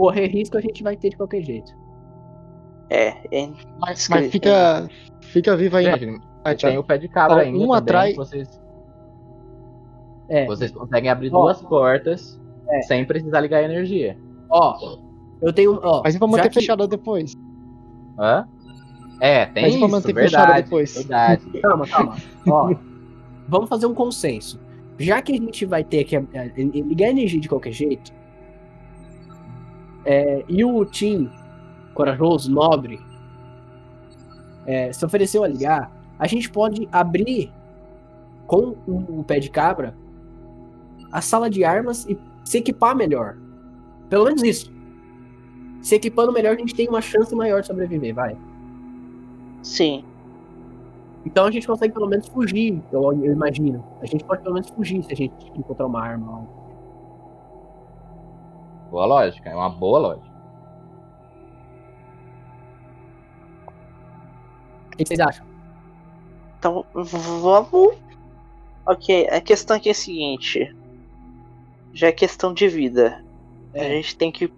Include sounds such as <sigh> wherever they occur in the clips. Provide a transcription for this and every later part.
correr risco a gente vai ter de qualquer jeito. É, é Mas, mas fica, fica vivo ainda. Gente, Vai, tem o pé de cabra Ó, ainda. um também, atrai- Vocês, É, vocês conseguem abrir Ó. duas portas É. sem precisar ligar a energia. ó. Eu tenho. Ó, Mas e pra manter que- fechada depois? Hã? É, tem Mas pra isso, manter fechada verdade, depois? verdade. Calma, calma. Ó, vamos fazer um consenso. Já que a gente vai ter que é, ligar energia de qualquer jeito, é, e o Tim, corajoso, nobre, é, se ofereceu a ligar, a gente pode abrir com um, um pé de cabra a sala de armas e se equipar melhor. Pelo menos isso. Se equipando melhor, a gente tem uma chance maior de sobreviver, vai. Sim. Então a gente consegue pelo menos fugir, eu, eu imagino. A gente pode pelo menos fugir se a gente encontrar uma arma. Lá. Boa lógica, é uma boa lógica. O que vocês acham? Então vamos. Ok, a questão aqui é a seguinte. Já é questão de vida. A É, gente tem que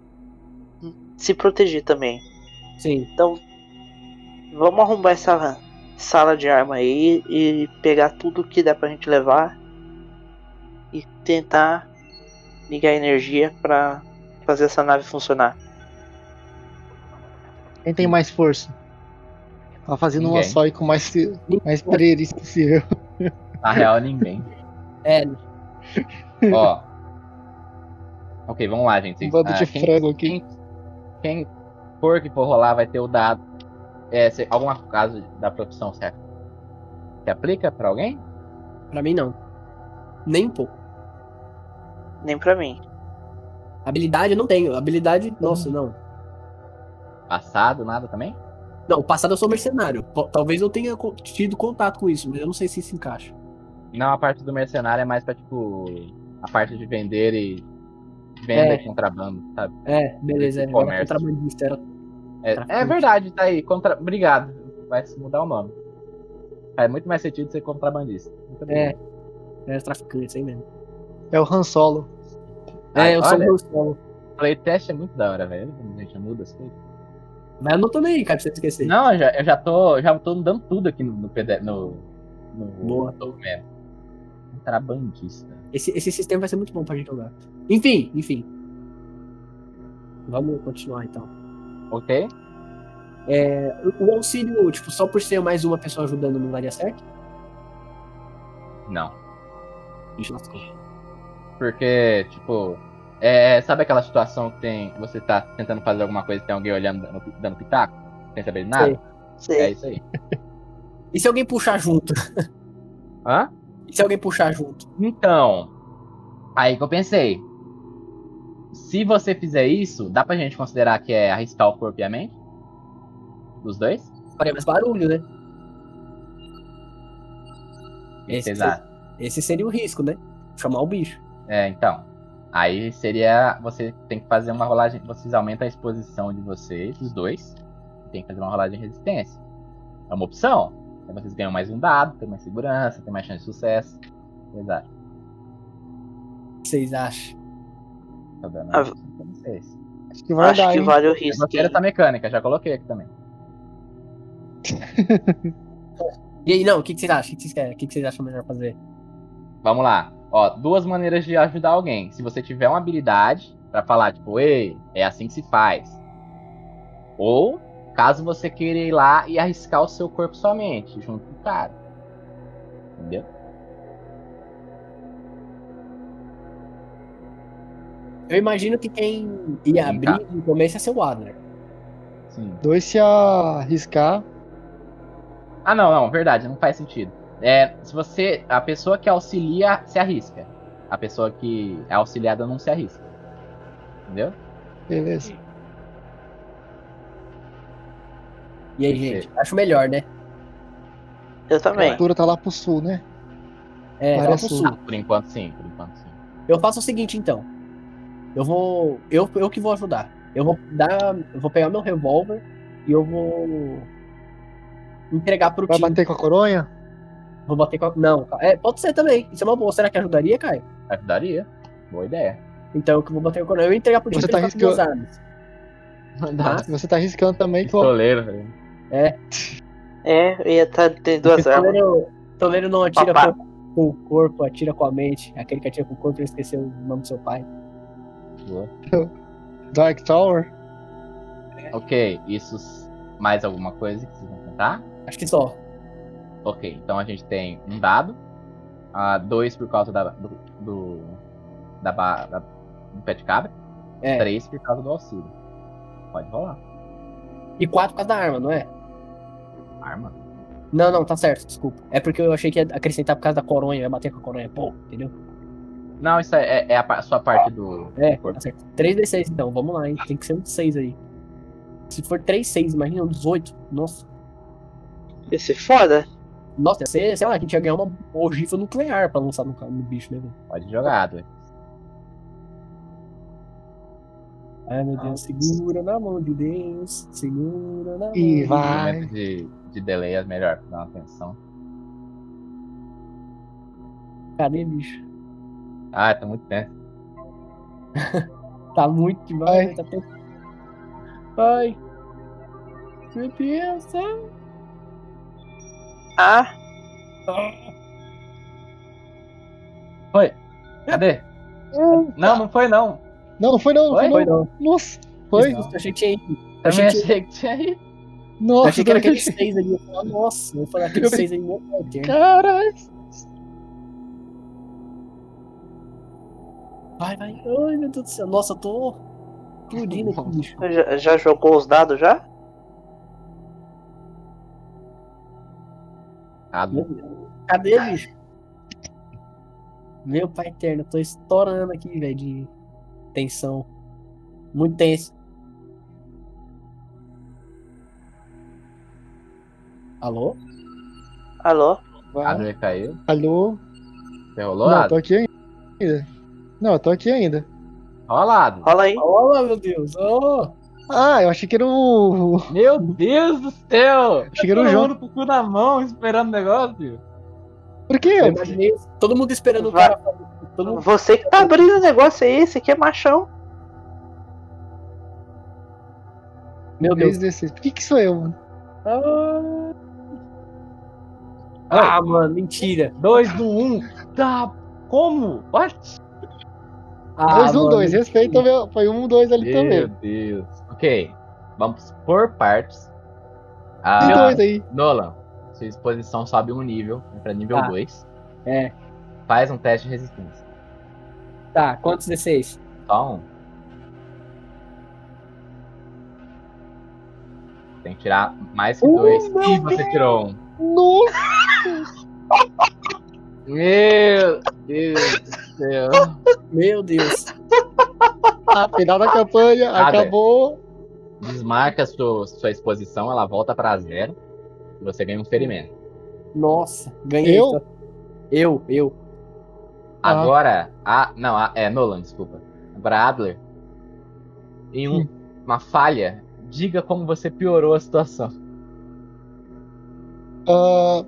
se proteger também. sim. Então, vamos arrumar essa sala de arma aí e pegar tudo que dá pra gente levar e tentar ligar energia pra fazer essa nave funcionar. Quem tem mais força? Tá fazendo uma Ninguém. só e com mais, mais pererice possível. Na real, ninguém. <laughs> É, Ó. Ok, vamos lá, gente. Um bando Ah, de quem, frango aqui. quem, quem for que for rolar vai ter o dado. É, se, alguma caso da profissão se, se aplica pra alguém? pra mim não. Nem um pouco. Nem pra mim. Habilidade eu não tenho. Habilidade, nossa, não. Passado, nada também? Não, o passado eu sou mercenário. Talvez eu tenha co- tido contato com isso, mas eu não sei se se encaixa. Não, a parte do mercenário é mais pra, tipo, a parte de vender e. Venda É. e contrabando, sabe? É, beleza. É, era Comércio. contrabandista. Era... É, é verdade, tá aí. Contra... Obrigado. Vai se mudar o nome. Faz muito mais sentido ser contrabandista. Muito bem. É. Traficante, isso aí mesmo. É o Han Solo. É, eu sou o solo. Playtest é muito da hora, velho. A gente muda as coisas. Mas eu não tô nem aí, cara, pra você esquecer. Não, eu já, eu já tô. Já tô dando tudo aqui no, no, PD no, no Boa. documento. Contrabandista. Esse, esse sistema vai ser muito bom pra gente jogar. Enfim, enfim. Vamos continuar então. Ok? É, o- o auxílio, tipo, só por ser mais uma pessoa ajudando não daria certo? Não. Ixi, lascou. Porque, tipo. É, sabe aquela situação que tem. Você tá tentando fazer alguma coisa e tem alguém olhando dando, dando pitaco? Sem saber de nada? Sei. É Sei. isso aí. E se alguém puxar junto? <laughs> Hã? E se alguém puxar junto? Então, aí que eu pensei. Se você fizer isso, dá pra gente considerar que é arriscar o corpo e a mente? Dos dois? Faria mais barulho, né? Esse sim. acham? Esse seria o risco, né? Chamar o bicho. É, então. Aí seria. Você tem que fazer uma rolagem. Vocês aumentam a exposição de vocês, dos dois. Tem que fazer uma rolagem de resistência. É uma opção. Aí vocês ganham mais um dado, tem mais segurança, tem mais chance de sucesso. Exato. O que vocês acham? Tô dando Ah, vocês. Acho que vai Acho dar, que hein? vale o Eu risco. gostei dessa mecânica, já coloquei aqui também. <laughs> E aí, não, o que, que vocês acham? O que, que vocês querem? O que, que vocês acham melhor fazer? Vamos lá. Ó, duas maneiras de ajudar alguém. Se você tiver uma habilidade pra falar, tipo, ei, é assim que se faz. Ou, caso você queira ir lá e arriscar o seu corpo somente, junto com o cara. Entendeu? Eu imagino que quem ia Sim, abrir no começo ia ser o Adler. Sim. Dois se arriscar. Ah, não, não, verdade, não faz sentido. É, se você. A pessoa que auxilia se arrisca. A pessoa que é auxiliada não se arrisca. Entendeu? Beleza. E aí, gente? Acho melhor, né? Eu A também. altura tá lá pro sul, né? É, Área lá pro sul. sul. Por enquanto sim, por enquanto sim. Eu faço o seguinte, então. Eu vou. Eu, eu que vou ajudar. Eu vou dar. Eu vou pegar meu revólver e eu vou. Entregar pro Vai time. bater com a coronha? Vou bater com a... Não, é, pode ser também. Isso é uma boa. Será que ajudaria, Caio? Ajudaria. Boa ideia. Então eu que vou bater com a coroa. Eu entregar pro time Você tá arriscando- armas. Nossa, Você tá arriscando também pistoleiro, velho. É, eu ia tá, tem duas armas. Toleiro, Toleiro não atira com, com o corpo, atira com a mente. Aquele que atira com o corpo, ele esqueceu o nome do seu pai. Dark Tower. Ok, isso. Mais alguma coisa que vocês vão tentar? Acho que só. Ok, então a gente tem um dado. ah, dois por causa da, do, do, da, ba- da- do pé de cabra. É. Três por causa do auxílio. Pode rolar. E quatro por causa da arma, não é? Arma. Não, não, tá certo, desculpa. É porque eu achei que ia acrescentar por causa da coronha, ia bater com a coronha. Pô, entendeu? Não, isso é, é- é a, sua parte do. É, do tá certo. 3d6 então, vamos lá, hein? Tem que ser um 6 aí. Se for 3, 6, imagina um 18. Nossa. Esse é foda. Nossa, ia ser, sei lá, a gente ia ganhar uma ogiva nuclear pra lançar no, no bicho, né, velho? Pode jogar, dois. Ai, meu Deus, segura na mão de Deus. Segura na mão. E de vai. de, de delay é melhor pra dar uma atenção. Cadê, bicho? Ah, tá muito tenso. <laughs> Tá muito demais, Ai. tá. Ai. Meu Deus, ai. Ah, Foi? Cadê? Não, não foi não. Não, não foi não, não Foi? não. não. Nossa, foi? Eu achei que tinha ido. Eu achei que, achei que tinha ido. eu Nossa, achei que era aquele <laughs> também 6 ali. Eu falei, nossa, eu vou falar aquele 6 ali, meu eterno. Caralho. Vai, vai. Ai, meu Deus do céu. Nossa, eu tô explodindo aqui, bicho. já, já jogou os dados já? Meu Deus. Cadê, bicho? Meu pai eterno, eu tô estourando aqui, velho, de tensão. Muito tenso. Alô? Alô? Adler caiu. Alô? Você rolou, Não, tô aqui ainda. Não, eu tô aqui ainda. Rola, Adler. Rola aí. Olá, meu Deus. Oh. Ah, eu achei que era o. Meu Deus do céu! Achei que era o Todo João. mundo com o cu na mão esperando o negócio. Por quê? Eu imaginei todo mundo esperando o Vai. cara. fazer- Todo mundo... Você que tá abrindo o negócio aí, esse aqui é machão. Meu Deus. 3d6. Por que que sou eu, mano? Ah, Ah, mano, mentira. 2 do 1. Um. Tá. Como? What? Ah, 2, 1, mano, 2. Respeita, o meu. Foi 1, 2 ali Meu também. Deus. Ok. Vamos por partes. E Ah, 2 aí. Nolan, sua exposição sobe um nível pra nível Tá. 2. É. Faz um teste de resistência. Tá, quantos D6? Só um. Tem que tirar mais que Uh, dois. E você tirou um. Nossa! Meu Deus do céu. Meu Deus. <laughs> A final da campanha Nada. acabou. Desmarca sua, sua exposição, ela volta pra zero. E você ganha um ferimento. Nossa, ganhei. Eu? então. Eu, eu. Ah. Agora, a. Não, a, é Nolan, desculpa. Agora Adler. Em um- Hum. uma falha, diga como você piorou a situação. Ah,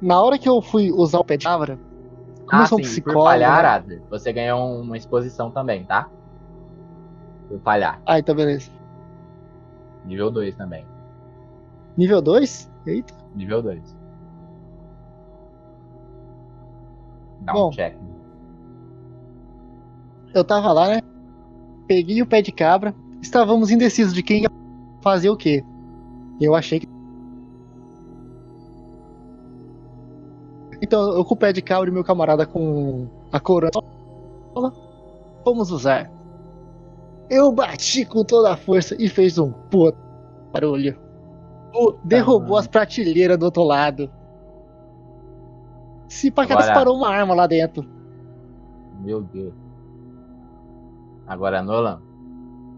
na hora que eu fui usar o pé de cabra, como ah, eu sou um sim, por psicólogo. falhar, né? Adler, você ganhou uma exposição também, tá? Por falhar. Ah, então beleza. Nível 2 também. Nível 2? Eita. Nível 2. Dá um Bom. check. Eu tava lá, né? Peguei o pé de cabra. Estávamos indecisos de quem ia fazer o quê. Eu achei que. Então, eu com o pé de cabra e meu camarada com a coroa. Vamos usar. Eu bati com toda a força e fez um puto barulho. Puta, Derrubou mano. as prateleiras do outro lado. Se pá que Agora- disparou uma arma lá dentro. Meu Deus. Agora, Nolan,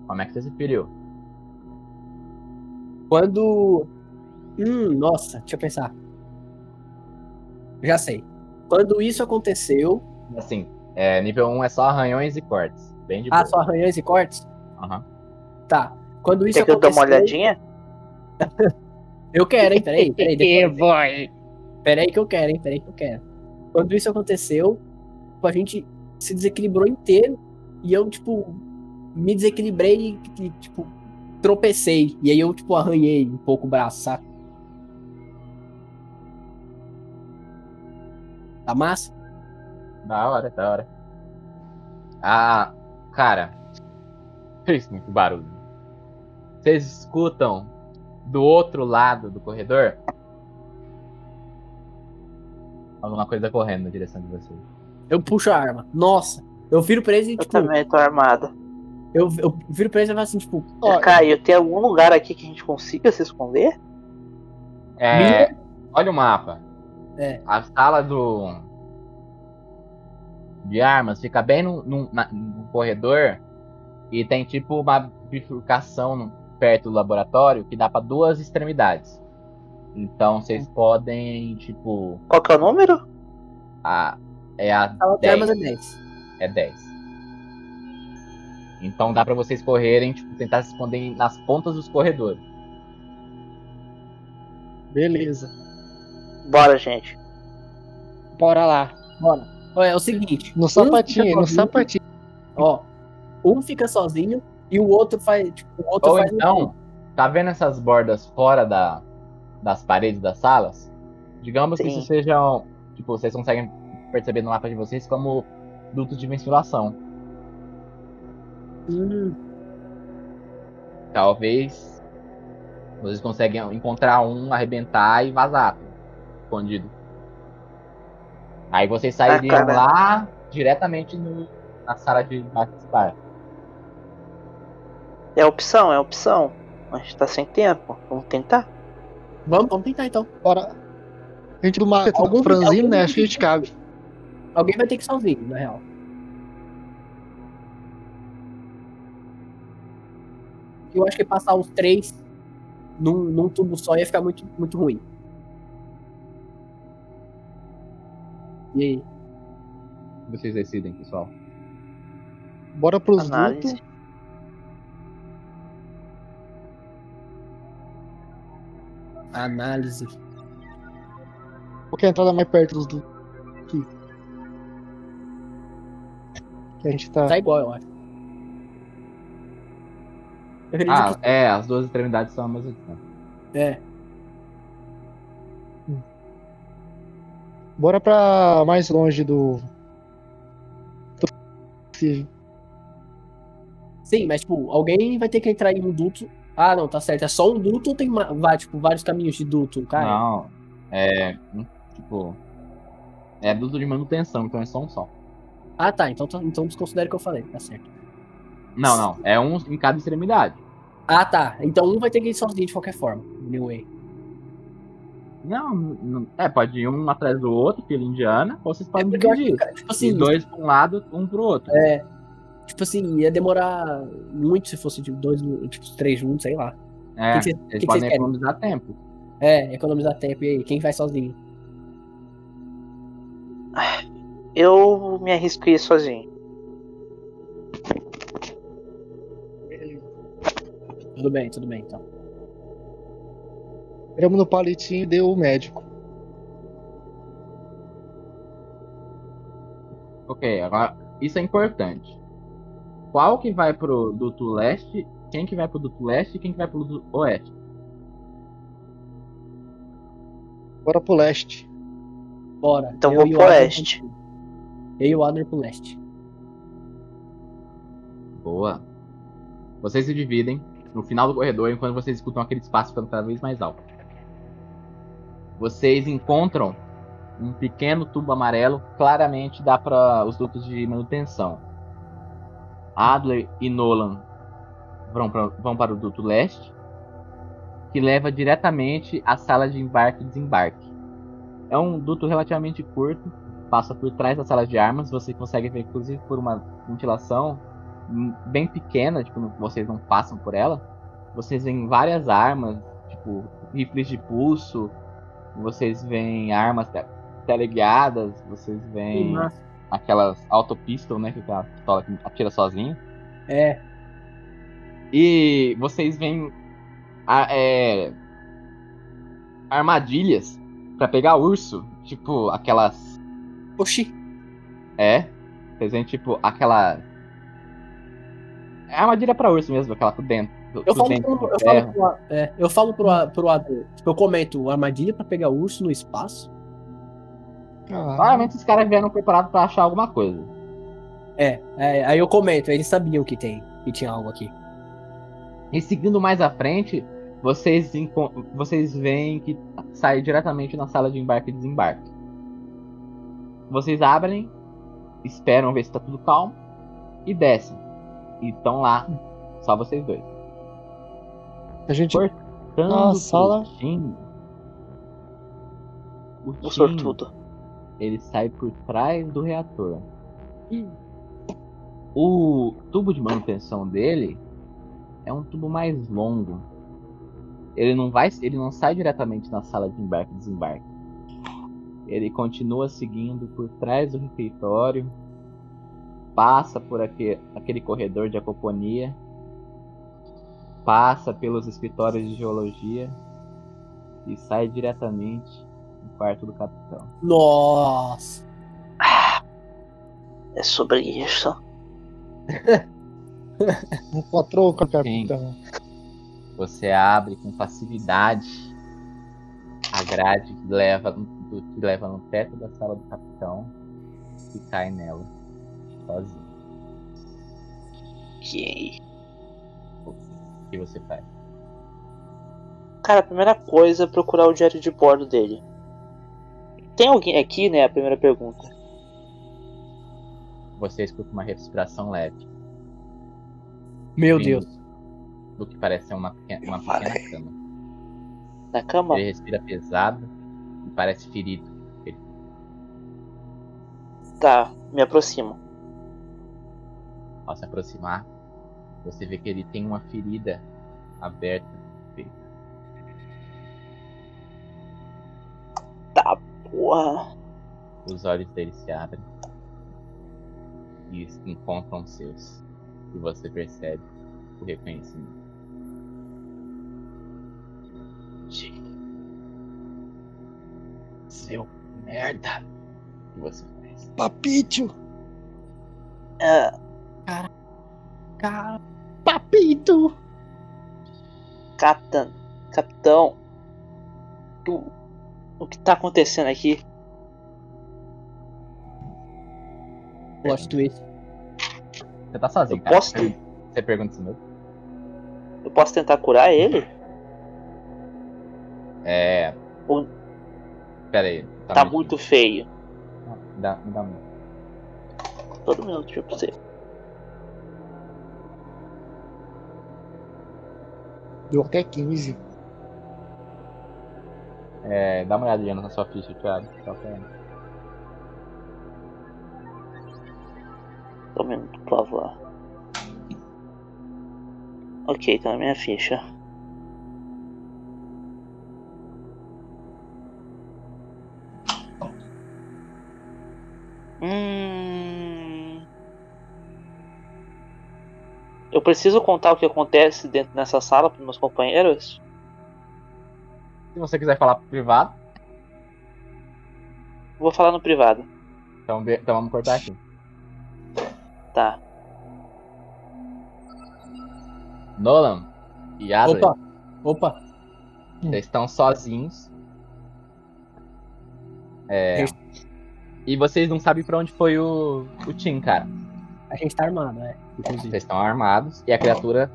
como é que você se feriu? Quando. Hum, nossa, deixa eu pensar. Já sei. Quando isso aconteceu. Assim, é, nível 1 é só arranhões e cortes. Bem de Ah, boa. só arranhões e cortes? Aham. Tá. Quando isso Quer que eu dê uma olhadinha? <laughs> Eu quero, hein? Peraí, peraí. <laughs> depois- boy. Peraí que eu quero, hein? Peraí que eu quero. Quando isso aconteceu, tipo, a gente se desequilibrou inteiro e eu, tipo, me desequilibrei e, e, tipo, tropecei. E aí eu, tipo, arranhei um pouco o braço, saca? Tá massa? Da hora, da hora. Ah, cara. <laughs> Fez muito barulho. Vocês escutam do outro lado do corredor? Alguma coisa correndo na direção de vocês. Eu puxo a arma. Nossa. Eu viro pra eles e, Eu tipo, também tô armado. eu, eu viro pra eles e falo assim, tipo, Ó, Caio, tem algum lugar aqui que a gente consiga se esconder? É, olha o mapa. É. A sala do. De armas fica bem no, no- na- no corredor e tem tipo uma bifurcação no- perto do laboratório que dá pra duas extremidades. Então vocês podem, tipo. Qual que é o número? A, é a de 10. armas é 10. É 10. Então dá pra vocês correrem, tipo, tentar se esconder nas pontas dos corredores. beleza. Bora, gente. Bora lá. Bora. É o seguinte. No um sapatinho, no sapatinho. Ó, um fica sozinho e o outro faz, tipo, o outro Ou faz um- então, tá vendo essas bordas fora da, das paredes das salas? Digamos que Sim. isso sejam. Tipo, vocês conseguem perceber no mapa de vocês como dutos de ventilação. Hum, Talvez vocês conseguem encontrar um, arrebentar e vazar. Escondido. Aí vocês sairiam lá diretamente no- na sala de participar. É opção, é opção. A gente tá sem tempo. Vamos tentar? vamos, vamos tentar então. Bora. A gente do mapa Algum- franzino, algum- né? Acho que a gente cabe. Alguém vai ter que sozinho, na real. Eu acho que passar os três num, num tubo só ia ficar muito, muito ruim. E aí? Vocês decidem, pessoal. Bora pros Análise. dutos. Análise. Porque a entrada mais perto dos dutos. Aqui. Que a gente tá. Tá igual, eu acho. Eu Ah, é, as duas extremidades são a mesma distância. que é. Bora pra mais longe do. Sim, mas tipo, alguém vai ter que entrar em um duto. Ah, não, tá certo. É só um duto ou tem vai, tipo, vários caminhos de duto, cara? Não, é. um, Tipo. É duto de manutenção, então é só um só. Ah, tá. Então, tá- então desconsidere o que eu falei, tá certo. Não, não. É um em cada extremidade. Ah, tá. Então um vai ter que ir sozinho de qualquer forma. Anyway. Não, não- é, pode ir um atrás do outro, fila indiana, ou vocês É podem acho dividir. que, tipo E assim, dois pra um lado, um pro outro. é, tipo assim, ia demorar muito se fosse tipo, dois, tipo, três juntos, sei lá. É, que que cê- eles que que podem querem? economizar tempo. É, economizar tempo. E aí, quem vai sozinho? Eu me arrisco a ir sozinho. Tudo bem, tudo bem, então. Entramos no palitinho e deu o médico. Ok, agora, isso é importante. Qual que vai pro duto leste, quem que vai pro duto leste e quem que vai pro duto oeste? Bora pro leste. Bora. Então eu vou o pro oeste. Eu e o Adler pro leste. Boa. Vocês se dividem no final do corredor enquanto vocês escutam aquele espaço ficando cada vez mais alto. Vocês encontram um pequeno tubo amarelo, claramente dá para os dutos de manutenção. Adler e Nolan vão, pra- vão para o duto leste, que leva diretamente à sala de embarque e desembarque. É um duto relativamente curto, passa por trás da sala de armas, você consegue ver inclusive por uma ventilação bem pequena, tipo, vocês não passam por ela. Vocês veem várias armas, tipo, rifles de pulso, vocês veem armas te- teleguiadas, vocês veem aquelas autopistol, né, que é a pistola que atira sozinho. É, E vocês veem a- é, armadilhas pra pegar urso, tipo aquelas oxi. É. Vocês veem, tipo, aquela. É armadilha pra urso mesmo, aquela por dentro. Eu falo, pro, eu falo, pro, a- é, eu falo pro, pro tipo, eu comento armadilha pra pegar urso no espaço. Ah, Claramente os caras vieram preparados pra achar alguma coisa. É, é, aí eu comento, eles sabiam que tem, que tinha algo aqui. E seguindo mais à frente, vocês, vocês veem que sai diretamente na sala de embarque e desembarque. Vocês abrem, esperam ver se tá tudo calmo e descem. E estão lá, só vocês dois. A gente. Cortando Na sala. O sortudo. ele sai por trás do reator. O tubo de manutenção dele é um tubo mais longo. Ele não vai, ele não sai diretamente na sala de embarque e desembarque. Ele continua seguindo por trás do refeitório, passa por aque- aquele corredor de acoponia, passa pelos escritórios de geologia e sai diretamente no quarto do capitão. Nossa! É sobre isso. Encontrou com a capitão. Você abre com facilidade a grade que leva, do- que leva no teto da sala do capitão e cai nela. Sozinho. Que... O que você faz? Cara, a primeira coisa é procurar o diário de bordo dele. Tem alguém aqui, né? A primeira pergunta. Você escuta uma respiração leve. Meu. Deus. Do que parece ser uma pequena, uma pequena cama. Na cama? Ele respira pesado e parece ferido. Tá, me aproximo. Ao se aproximar, você vê que ele tem uma ferida aberta no peito. Tá, porra. Os olhos dele se abrem e encontram os seus. E você percebe o reconhecimento. Seu merda! O que você faz? Papito! É, Cara, Papito! capitão. Capitão. Tu, o que tá acontecendo aqui? plot twist. Você tá sozinho, Eu cara. posso- Você pergunta isso mesmo? Eu posso tentar curar ele? É. Ou- Pera aí. Tá me- muito feio. Me dá, me dá um. Todo minuto pra você. Deu até 15. É, dá uma olhadinha na sua ficha, Thiago. Só pra- Só um minuto, por favor. Ok, tá na minha ficha. Eu preciso contar o que acontece dentro dessa sala para meus companheiros? Se você quiser falar pro privado, Vou falar no privado. então, então vamos cortar aqui. Tá. Nolan e Adley, Opa, opa. vocês estão sozinhos. É, e vocês não sabem pra onde foi o, o Tim, cara. A gente tá armado, né? Inclusive. Vocês estão armados e a criatura.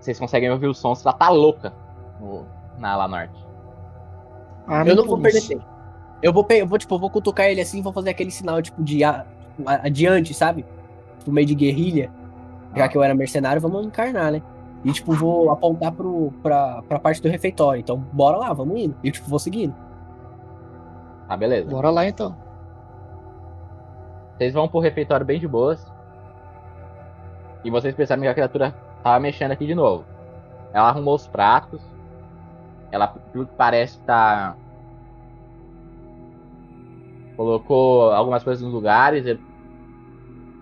Vocês conseguem ouvir o som, ela tá louca no- na ala norte. Arma Eu não vou perder tempo. Eu vou, eu vou, tipo, eu vou cutucar ele assim e vou fazer aquele sinal, tipo, de a- a- adiante, sabe? Tipo, meio de guerrilha. Já Ah. que eu era mercenário, vamos encarnar, né? E, tipo, vou apontar pro, pra, pra parte do refeitório. Então, bora lá, vamos indo. E, tipo, vou seguindo. Tá, beleza. Bora lá então. Vocês vão pro refeitório bem de boas. E vocês percebem que a criatura tava mexendo aqui de novo. Ela arrumou os pratos. Ela, pelo que parece, tá. Colocou algumas coisas nos lugares. e-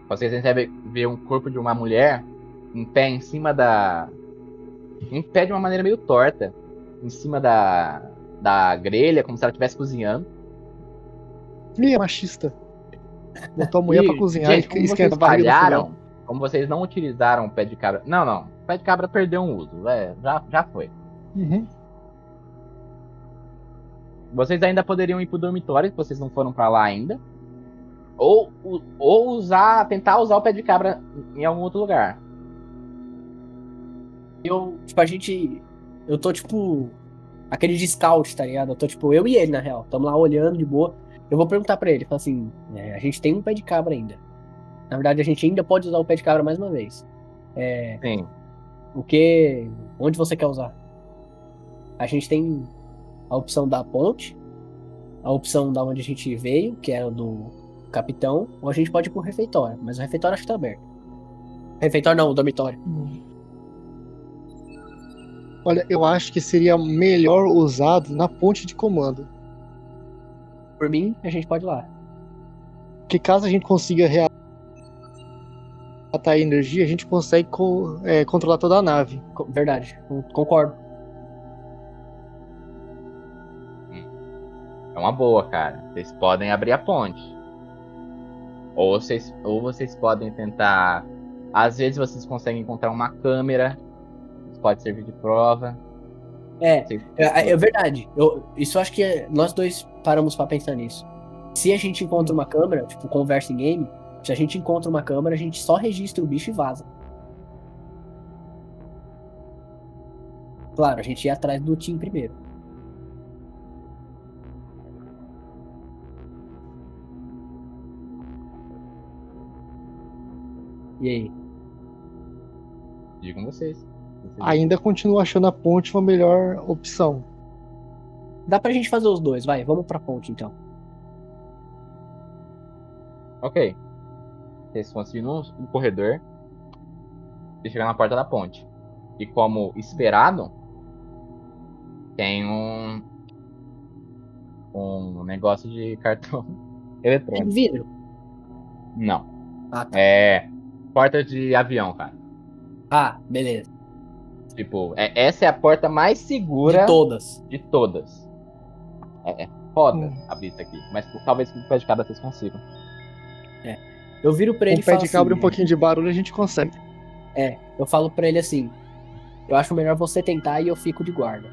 Vocês recebem ver um corpo de uma mulher em pé em cima da. Em pé de uma maneira meio torta. Em cima da. Da grelha, como se ela estivesse cozinhando. Ih, é machista. Botou a mulher E, pra cozinhar gente, e esquentar a barriga. Como vocês não utilizaram o pé de cabra. Não, não. O pé de cabra perdeu um uso. É, já, já foi. Uhum. Vocês ainda poderiam ir pro dormitório, se vocês não foram pra lá ainda. Ou, ou usar. tentar usar o pé de cabra em algum outro lugar. Eu, tipo, a gente. Eu tô, tipo. Aquele de scout, tá ligado? Eu tô, tipo, eu e ele, na real. Tamo lá olhando de boa. Eu vou perguntar pra ele, falar assim, é, a gente tem um pé de cabra ainda. Na verdade, a gente ainda pode usar o pé de cabra mais uma vez. É, Sim. o que. Onde você quer usar? A gente tem a opção da ponte, a opção da onde a gente veio, que era do capitão, ou a gente pode ir pro refeitório, mas o refeitório acho que tá aberto. Refeitório não, o dormitório. Olha, eu acho que seria melhor usado na ponte de comando. Por mim, a gente pode ir lá. Porque caso a gente consiga reatar a energia, a gente consegue co- é, controlar toda a nave. Verdade, con- concordo. É uma boa, cara. Vocês podem abrir a ponte. Ou vocês, ou vocês podem tentar. Às vezes vocês conseguem encontrar uma câmera. Isso pode servir de prova. É, é, é verdade. Eu, isso acho que é- nós dois paramos pra pensar nisso. Se a gente encontra uma câmera, tipo, conversa em game, se a gente encontra uma câmera, a gente só registra o bicho e vaza. Claro, a gente ia atrás do Tim primeiro. E aí? Digam vocês. Vocês- Ainda continuo achando a ponte uma melhor opção. Dá pra gente fazer os dois, vai, vamos pra ponte então. Ok. Vocês conseguiram no corredor e chegar na porta da ponte. E como esperado, tem um um negócio de <laughs> cartão eletrônico. vidro? Não. Ah, tá. É porta de avião, cara. Ah, beleza. Tipo, é- essa é a porta mais segura De todas. de todas. É, é foda Hum. abrir isso aqui. Mas talvez com o pé de cabra vocês consigam. Eu viro pra ele o e pé falo de cabra e assim, um pouquinho de barulho a gente consegue. É, eu falo pra ele assim. Eu acho melhor você tentar e eu fico de guarda.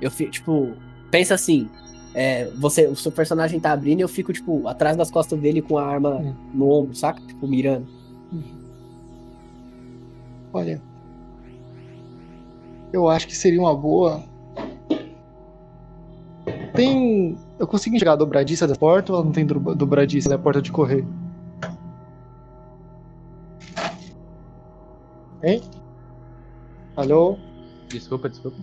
Eu fico, tipo, pensa assim. É, você, o seu personagem tá abrindo e eu fico, tipo, atrás das costas dele com a arma Hum. no ombro, saca? Tipo, mirando. Olha. Eu acho que seria uma boa. Tem. Eu consigo enxergar a dobradiça da porta ou não tem dobradiça da porta de correr? Hein? Alô? Desculpa, desculpa.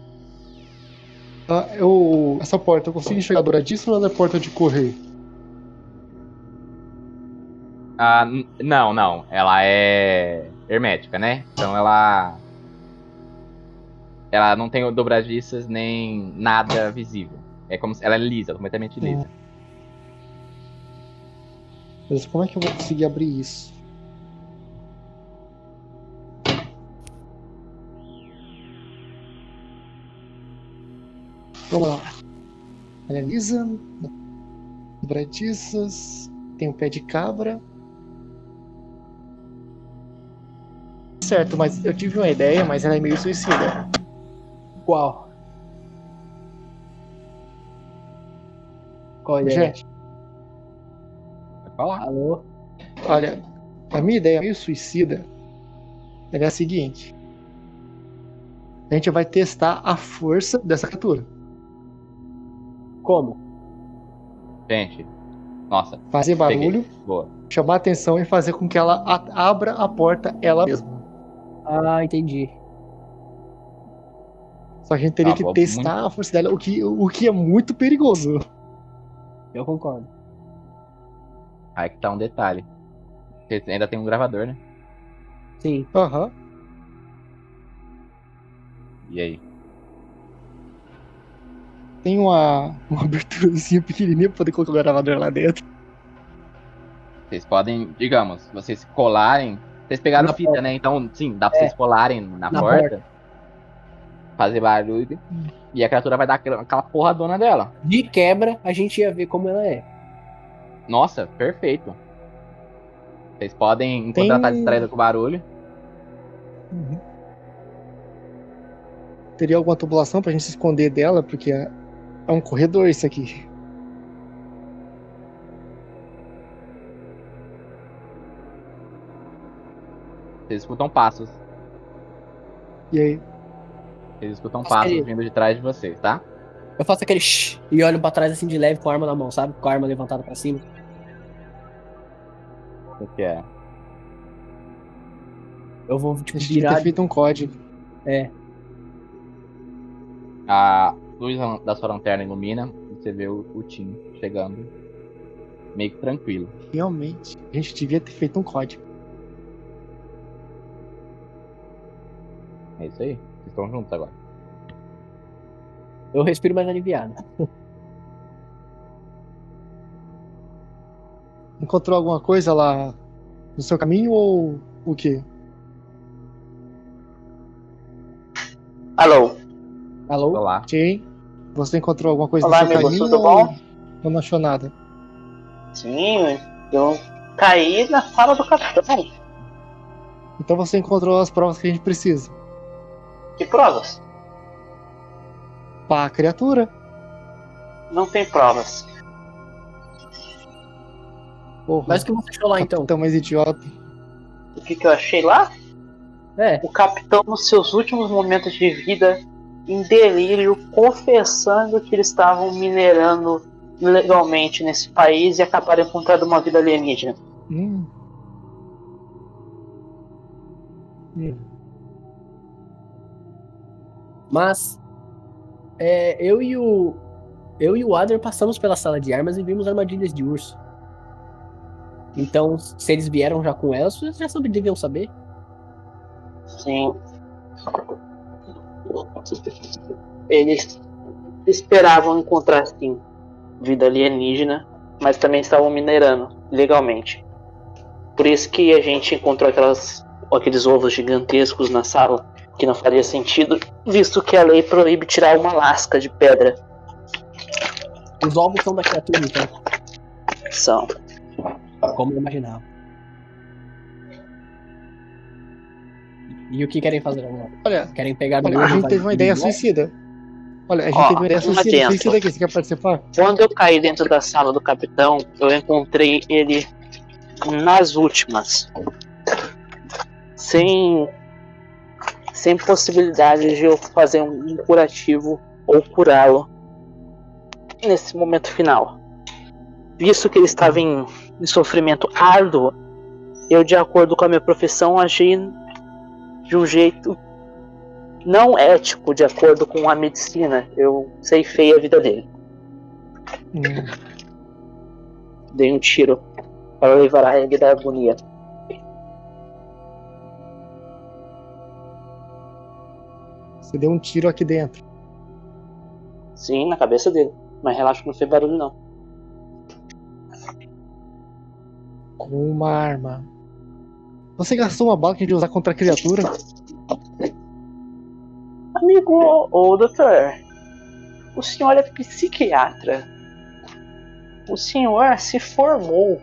Ah, eu, essa porta, eu consigo enxergar a dobradiça ou ela é porta de correr? Ah, não, não. Ela é hermética, né? Então ela. Ela não tem dobradiças nem nada visível. É como se ela é lisa, completamente lisa. Mas como é que eu vou conseguir abrir isso? Vamos lá. Ela é lisa. Dobradiças. Tem um pé de cabra. Certo, mas eu tive uma ideia, mas ela é meio suicida. Qual? Qual ideia? Gente, falar. Alô? olha, a minha ideia meio suicida é a seguinte. A gente vai testar a força dessa criatura. Como? Gente. Nossa, Fazer barulho, boa. chamar atenção e fazer com que ela a- abra a porta ela mesma. Ah, entendi. Só que a gente teria Tá que testar a força dela, o que, o que é muito perigoso. Eu concordo. Aí que tá um detalhe. Vocês ainda tem um gravador, né? Sim. Aham. E aí? Tem uma, uma aberturazinha pequenininha pra poder colocar o gravador lá dentro. Vocês podem, digamos, vocês colarem. Vocês pegaram Na fita, porta. né? Então, sim, dá pra É. vocês colarem na, Na porta, Fazer barulho. E a criatura vai dar aquela, aquela porradona dela. De quebra, a gente ia ver como ela é. Nossa, perfeito. Vocês podem, enquanto Tem- ela tá distraída com o barulho. Uhum. Teria alguma tubulação pra gente se esconder dela, porque é, um corredor isso aqui. Vocês escutam passos. E aí? Vocês escutam Nossa, passos ele- vindo de trás de vocês, tá? Eu faço aquele shh e olho pra trás assim de leve com a arma na mão, sabe? Com a arma levantada pra cima. O que é? Eu vou, tipo, A gente devia virar. ter feito um código. É. A luz da sua lanterna ilumina e você vê o, o Tim chegando. Meio que tranquilo. Realmente. A gente devia ter feito um código. É isso aí. Vocês estão juntos agora. Eu respiro mais aliviado. Encontrou alguma coisa lá no seu caminho ou o quê? Alô? Alô? Olá. Jay, você encontrou alguma coisa Olá, no seu amigo, caminho tudo bom? ou não achou nada? Sim, eu caí na sala do capitão. Então você encontrou as provas que a gente precisa. Que provas? Pá, criatura. Não tem provas. Porra, Mas o que você achou lá então? capitão mais idiota. O que, que eu achei lá? É, O capitão, nos seus últimos momentos de vida, em delírio, confessando que eles estavam minerando ilegalmente nesse país e acabaram encontrando uma vida alienígena. Hum. Hum. mas. É, eu e o. Eu e o Adler passamos pela sala de armas e vimos armadilhas de urso. Então, se eles vieram já com elas, vocês já deviam saber. Sim. Eles esperavam encontrar, sim, vida alienígena, mas também estavam minerando legalmente. Por isso que a gente encontrou aquelas, aqueles ovos gigantescos na sala, que não faria sentido, visto que a lei proíbe tirar uma lasca de pedra. Os ovos são da criatura, então, São. como eu imaginava. E o que querem fazer agora? Olha, Querem pegar olha, a gente teve uma ideia suicida. Olha, a gente Ó, teve uma ideia suicida. Suicida aqui, você quer participar? Quando eu caí dentro da sala do capitão, eu encontrei ele nas últimas. Sem sem possibilidade de eu fazer um curativo ou curá-lo nesse momento final. Visto que ele estava em, em sofrimento árduo, eu, de acordo com a minha profissão, agi de um jeito não ético, de acordo com a medicina. Eu ceifei a vida dele. Hum. Dei um tiro para livrar ele da agonia. Você deu um tiro aqui dentro. Sim, na cabeça dele. Mas relaxa que não fez barulho não. Com uma arma. Você gastou uma bala que ia usar contra a criatura? Amigo, ô doutor, o senhor é psiquiatra. O senhor se formou.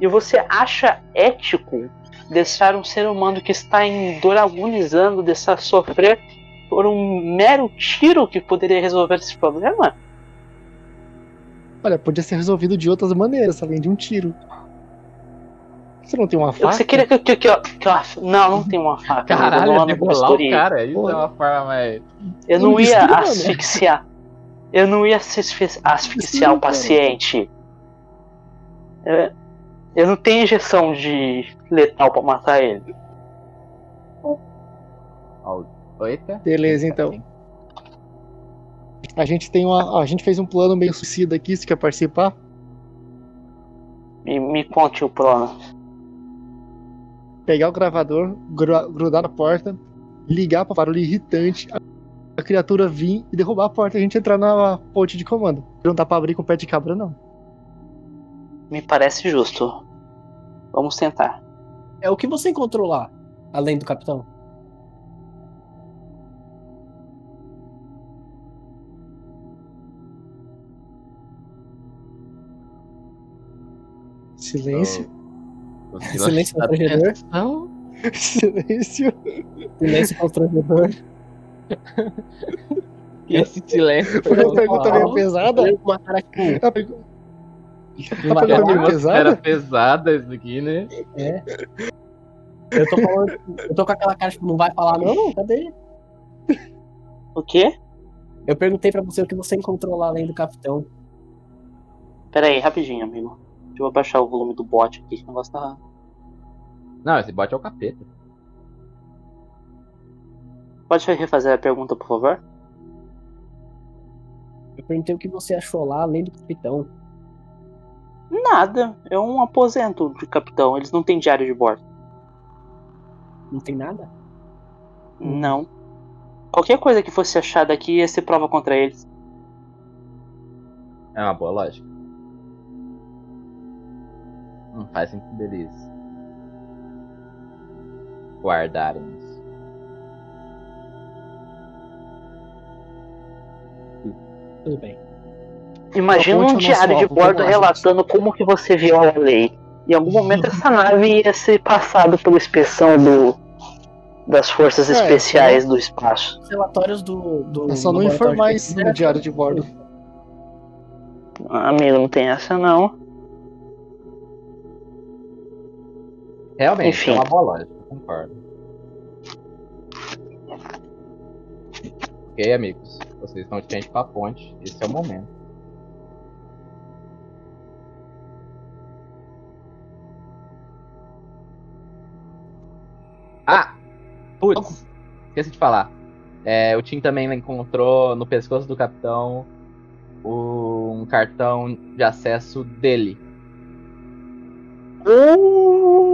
E você acha ético deixar um ser humano que está em dor agonizando deixar sofrer por um mero tiro que poderia resolver esse problema? Olha, podia ser resolvido de outras maneiras, além de um tiro. Você não tem uma faca? Você queria que, que, que, eu- que eu- Não, não tem uma faca. eu Caralho, não ando de com bolar o cara. Isso Porra. é uma forma mais. Eu não ia mano. asfixiar. Eu não ia asfixi- asfixiar o paciente. Eu, eu não tenho injeção de letal pra matar ele. Eita. Beleza, então. A gente tem uma. A gente fez um plano meio suicida aqui, você quer participar? Me, me conte o plano. Pegar o gravador, gru- grudar na porta, ligar para barulho irritante, a, a criatura vir e derrubar a porta e a gente entrar na ponte de comando. Não dá pra abrir com o pé de cabra, não. Me parece justo. Vamos tentar. É o que você encontrou lá, além do capitão? Silêncio. Silêncio constrangedor. atenção. <laughs> Silêncio. Silêncio constrangedor. E <laughs> esse silêncio Foi uma pergunta meio pesada. Uma cara. A pergu- Uma pergunta cara- meio Era pesada. pesada isso aqui, né? É. Eu tô falando, eu tô com aquela cara, tipo, não vai falar, não? Cadê? O quê? Eu perguntei pra você o que você encontrou lá além do capitão. Pera aí, rapidinho, amigo. Deixa eu abaixar o volume do bot aqui, que o negócio tá. Não, esse bot é o capeta. Pode refazer a pergunta, por favor? Eu perguntei o que você achou lá além do capitão. Nada. É um aposento de capitão. Eles não têm diário de bordo. Não tem nada? Não. Qualquer coisa que fosse achada aqui ia ser prova contra eles. É uma boa lógica. Não faz sentido eles guardarem isso. Tudo bem. Imagina um diário de bordo relatando como que você viu a lei. Em algum momento <laughs> essa nave ia ser passada pela inspeção do, das forças É, especiais do espaço. Os relatórios do. do É só não informar isso no diário de bordo. Amigo, não tem essa não. Realmente, Enfim. é uma boa lógica, eu concordo. Ok, amigos. Vocês estão de frente pra ponte. Esse é o momento. Ah! Putz! Esqueci de falar. É, o Tim também encontrou no pescoço do capitão um cartão de acesso dele. Uh,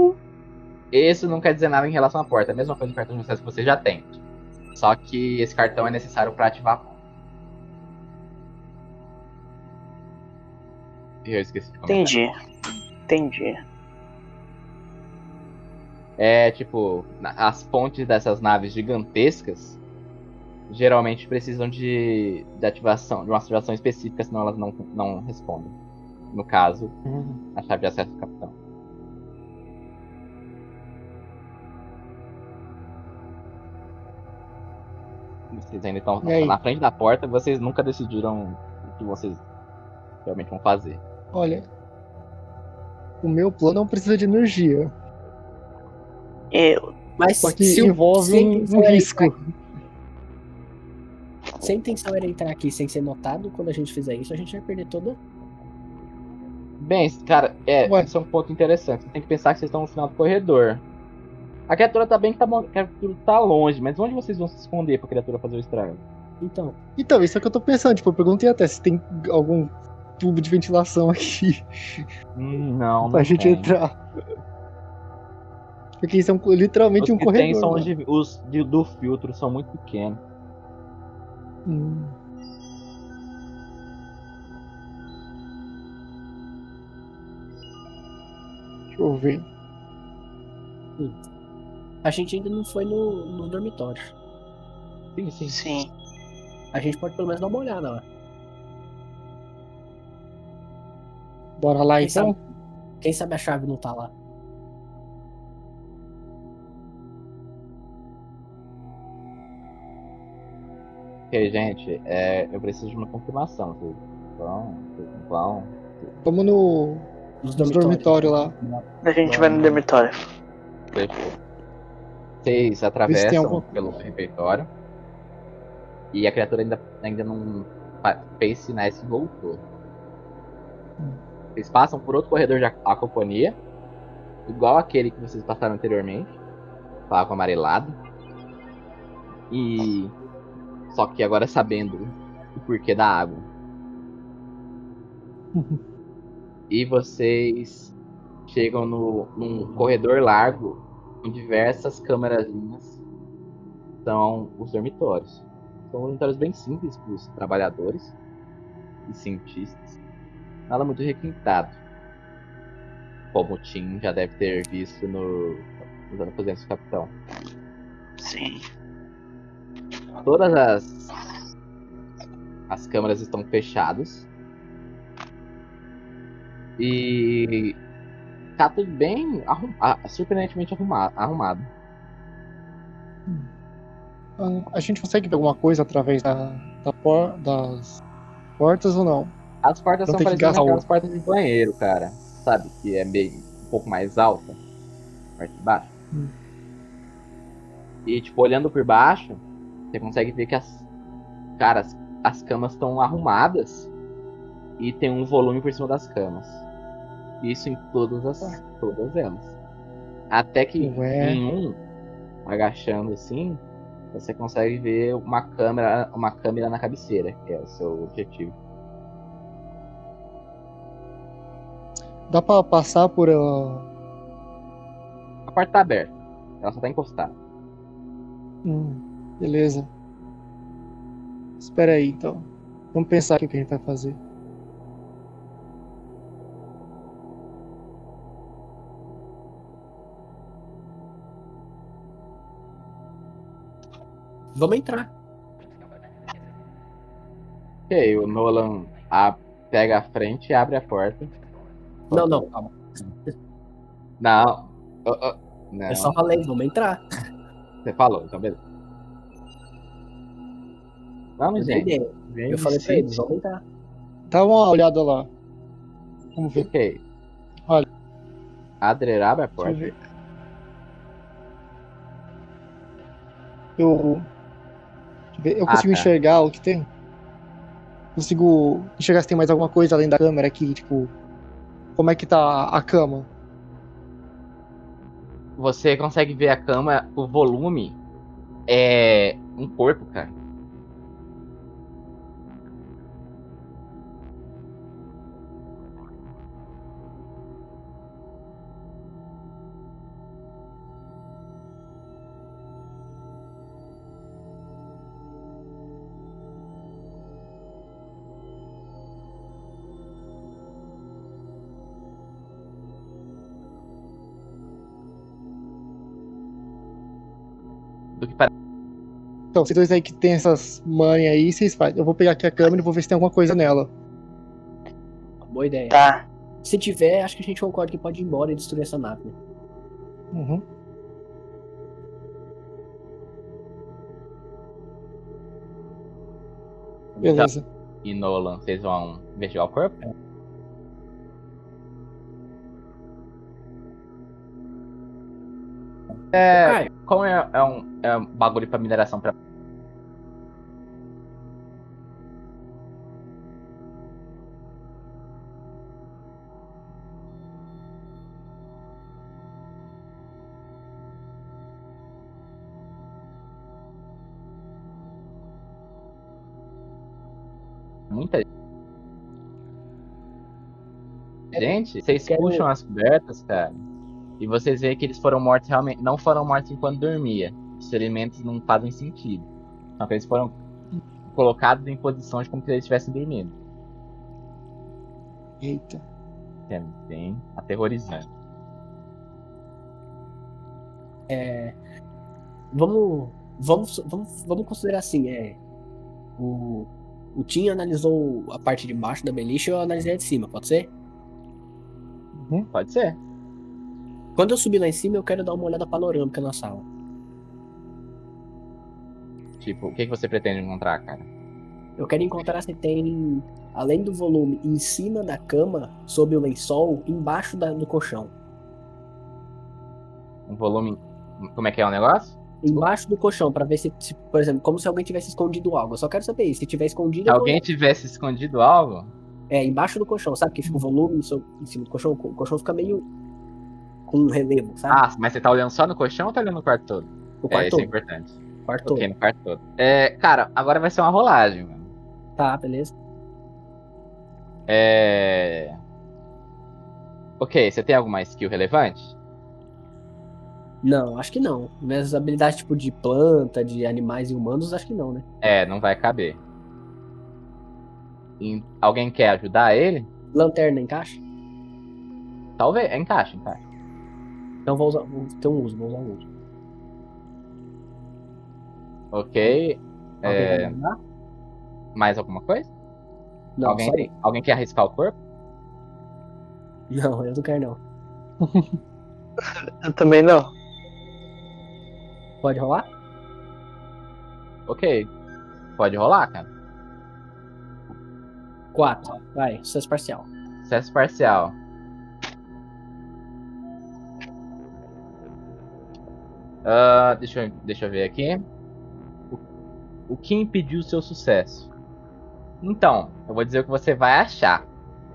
Isso não quer dizer nada em relação à porta. É a mesma coisa do cartão de acesso que você já tem. Só que esse cartão é necessário para ativar a porta. E eu esqueci de comentar. entendi. Entendi. É tipo, as pontes dessas naves gigantescas geralmente precisam de, de ativação, de uma ativação específica, senão elas não, não respondem. No caso, a chave de acesso do capitão. Vocês ainda estão na frente da porta, vocês nunca decidiram o que vocês realmente vão fazer. Olha. O meu plano não precisa de energia. Eu, Mas Só que se o- envolve se um, um risco. entrar- Se a intenção era entrar aqui sem ser notado, quando a gente fizer isso, a gente vai perder toda. Bem, cara, é, Ué. isso é um ponto interessante. Você tem que pensar que vocês estão no final do corredor. A criatura tá bem que tá, bom- a criatura tá longe, mas onde vocês vão se esconder pra criatura fazer o estrago? Então, Então, isso é o que eu tô pensando. Tipo, eu perguntei até se tem algum tubo de ventilação aqui Hum, Não, pra não gente tem. entrar. Porque isso é um- literalmente Os um que corredor. tem são né? os, de- os de- do filtro, são muito pequenos. Hum. Deixa eu ver. A gente ainda não foi no, no dormitório. Sim, sim. sim. A gente pode pelo menos dar uma olhada lá. Bora lá Quem então? sabe, quem sabe a chave não tá lá. Ok, gente, é, eu preciso de uma confirmação. Vocês vão? Vocês não vão? Vamos no, Nos dormitório lá. A gente vai no dormitório. Fechou. Vocês atravessam alguma- pelo refeitório. E a criatura ainda, ainda não fez sinais que voltou. Vocês passam por outro corredor de acoponia. Igual aquele que vocês passaram anteriormente. Tava amarelado. E. Só que agora sabendo o porquê da água. <laughs> E vocês chegam no, num corredor largo com diversas câmeras. São os dormitórios. São dormitórios bem simples para os trabalhadores e cientistas. Nada muito requintado. Como o Tim já deve ter visto no, nos aposentos do capitão. Sim. Todas as as câmeras estão fechadas. E tá tudo bem arrum... ah, surpreendentemente arrumado. arrumado. Ah, A gente consegue ver alguma coisa através da, da por- das portas ou não? As portas Não são parecidas com as portas de banheiro, cara. Sabe? Que é bem um pouco mais alta. Parte de baixo. Hum. E, tipo, olhando por baixo, você consegue ver que as. Cara, as, as camas estão arrumadas. E tem um volume por cima das camas. Isso em todas as. Todas elas. Até que Ué. em um, agachando assim, você consegue ver uma câmera, uma câmera na cabeceira, que é o seu objetivo. Dá pra passar por. ah, A porta tá aberta. Ela só tá encostada. Hum, beleza. Espera aí então. Vamos pensar o que a gente vai fazer. Vamos entrar. Ok, o Nolan a- pega a frente e abre a porta. Não, não, calma. Não. Ô, ô, Não, Eu só falei, vamos entrar. você falou, então beleza. Vamos, Eu gente. Vem Eu falei pra eles, vamos entrar. Dá uma olhada lá. Vamos ver. Ok. Olha. Adler abre a Deixa eu porta. ver. Eu. Eu Ah, consigo tá. enxergar o que tem? Consigo enxergar se tem mais alguma coisa além da câmera aqui, tipo. Como é que tá a cama? Você consegue ver a cama, o volume é um corpo, cara. Então, vocês dois aí que tem essas manhas aí, vocês fazem. Eu vou pegar aqui a câmera e vou ver se tem alguma coisa nela. Boa ideia. Tá. Se tiver, acho que a gente concorda que pode ir embora e destruir essa nave. né? Uhum. Beleza. E Nolan, vocês vão investigar o corpo? É, Caio, como é, é um, é um bagulho pra mineração pra. Muita gente, vocês Quero- puxam as cobertas, cara, e vocês veem que eles foram mortos realmente. Não foram mortos enquanto dormia. Os ferimentos não fazem sentido. Só que eles foram colocados em posição de como se eles estivessem dormindo. Eita. É bem aterrorizante. vamos, vamos, vamos, vamos considerar assim, é. O, o Tim analisou a parte de baixo da beliche eu analisei a de cima, pode ser? Pode ser. Quando eu subir lá em cima, eu quero dar uma olhada panorâmica na sala. Tipo, o que, que você pretende encontrar, cara? Eu quero encontrar se tem, além do volume, em cima da cama, sob o lençol, embaixo da- do colchão. Um volume. Como é que é o negócio? Embaixo do colchão, pra ver se, se, por exemplo, como se alguém tivesse escondido algo. Eu só quero saber isso. Se tiver escondido, alguém tivesse escondido algo, É, embaixo do colchão, sabe? Que fica o volume em cima do colchão. O colchão fica meio com um relevo, sabe? Ah, mas você tá olhando só no colchão ou tá olhando no quarto todo? o é, quarto isso é todo. importante. quarto todo. Ok, no quarto todo. É, cara, agora vai ser uma rolagem, mano. Tá, beleza. É. Ok, você tem alguma skill relevante? Não, acho que não. Minhas habilidades tipo de planta, de animais e humanos, acho que não, né? É, não vai caber. E alguém quer ajudar ele? Lanterna encaixa? Talvez. Encaixa, encaixa. Então vou usar. Vou ter um uso, vou usar um uso. Ok. É, mais alguma coisa? Não, alguém, tem- alguém quer arriscar o corpo? Não, eu não quero não. <laughs> Eu também não. Pode rolar? Ok. Pode rolar, cara. 4. Vai, sucesso parcial. Sucesso parcial. Ah, deixa, eu, deixa eu ver aqui. O, o que impediu o seu sucesso? Então, eu vou dizer o que você vai achar.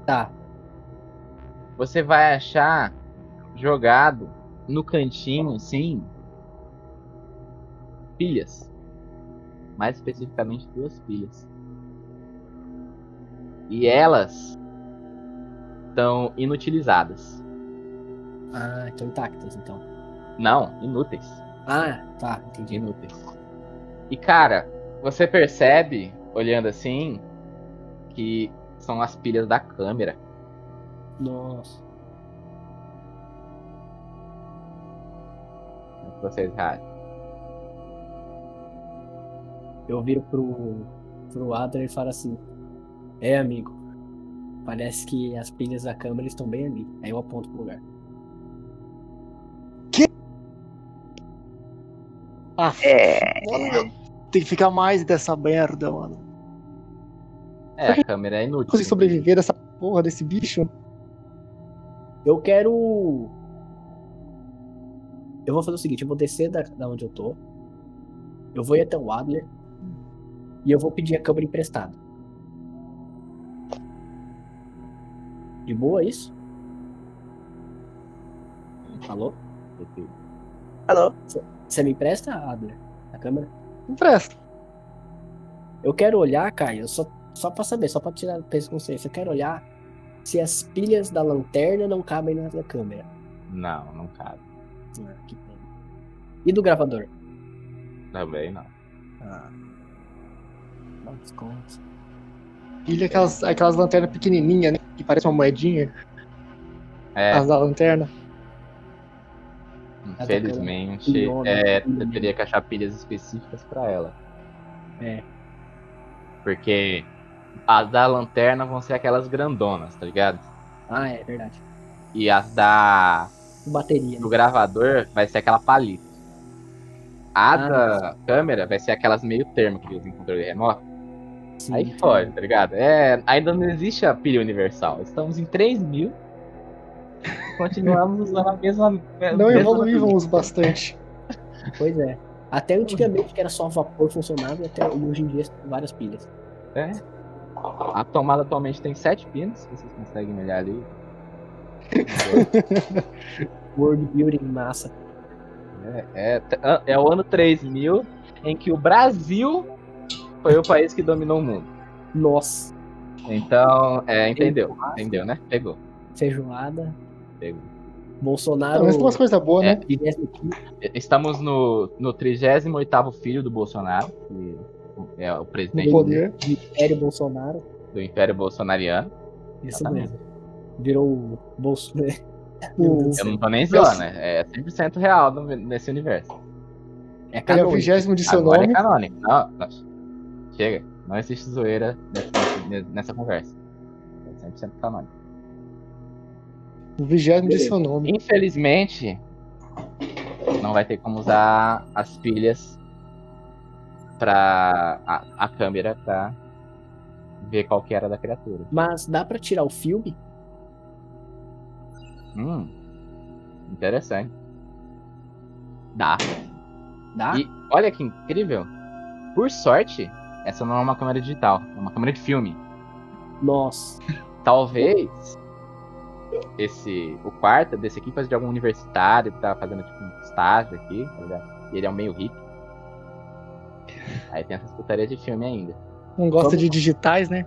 Tá. Você vai achar jogado no cantinho, assim, pilhas. Mais especificamente duas pilhas. E elas estão inutilizadas. Ah, estão intactas então. Não, inúteis. Ah, tá, entendi. Inúteis. E cara, você percebe, olhando assim, que são as pilhas da câmera. Nossa. Vocês acham? Eu viro pro, pro Adler e falo assim: É, amigo. Parece que as pilhas da câmera estão bem ali. Aí eu aponto pro lugar. Ah, É. mano, tem que ficar mais dessa merda, mano. É, a câmera é inútil. Consegui sobreviver dessa porra desse bicho? Eu quero. Eu vou fazer o seguinte: eu vou descer da, da onde eu tô. Eu vou ir até o Adler. E eu vou pedir a câmera emprestada. De boa isso? Alô? Alô? Você me empresta, Adler? A câmera? Empresta. Eu quero olhar, Caio, só, só pra saber, só pra tirar o peso consciência. Eu quero olhar se as pilhas da lanterna não cabem na câmera. Não, não cabe. Ah, que pena. E do gravador? Também não. Ah. Não desconto. Pilha aquelas, aquelas lanternas pequenininhas, né? Que parece uma moedinha. É, As da lanterna. Infelizmente, é, eu teria que achar pilhas específicas pra ela. É. Porque as da lanterna vão ser aquelas grandonas, tá ligado? Ah, é verdade. E as da Bateria. do Né? gravador vai ser aquela palito. A Ah, da câmera vai ser aquelas meio termo que em controle remoto. Sim, Aí fode, tá ligado? É, ainda não existe a pilha universal. Estamos em 3000. Continuamos usando a mesma. Não mesma evoluímos bastante. Pois é. Até antigamente que era só vapor funcionava e até hoje em dia tem várias pilhas. É. A tomada atualmente tem 7 pinos, vocês conseguem olhar ali. <laughs> World building massa. É, é, é o ano 3000 em que o Brasil foi o país que dominou o mundo. Nossa. Então, é, entendeu? Entendeu, né? Pegou. Feijoada. Pegou. Bolsonaro. Mas tem umas coisas boas, É. né? 25º. Estamos no, no 38 filho do Bolsonaro, que é o presidente poder. Império Bolsonaro. do Império Bolsonariano. Isso Exatamente. mesmo. Virou o Bolso. <laughs> O, Eu não tô nem zoando, né? É 100% real no- nesse universo. É ele é o canônico. vigésimo de seu Agora nome. é canônico. Não, não. Chega. Não existe zoeira nessa, nessa conversa. É 100% canônico. O vigésimo de seu nome. Infelizmente, não vai ter como usar as pilhas pra a, a câmera pra ver qual que era da criatura. Mas dá pra tirar o filme? Hum, interessante. Dá. Dá? E olha que incrível. Por sorte, essa não é uma câmera digital, é uma câmera de filme. Nossa. Talvez esse o quarto desse aqui de algum universitário que tá fazendo tipo um estágio aqui, tá ligado? E ele é um meio hippie. Aí tem essas putarias de filme ainda. Não gosta Vamos- de digitais, né?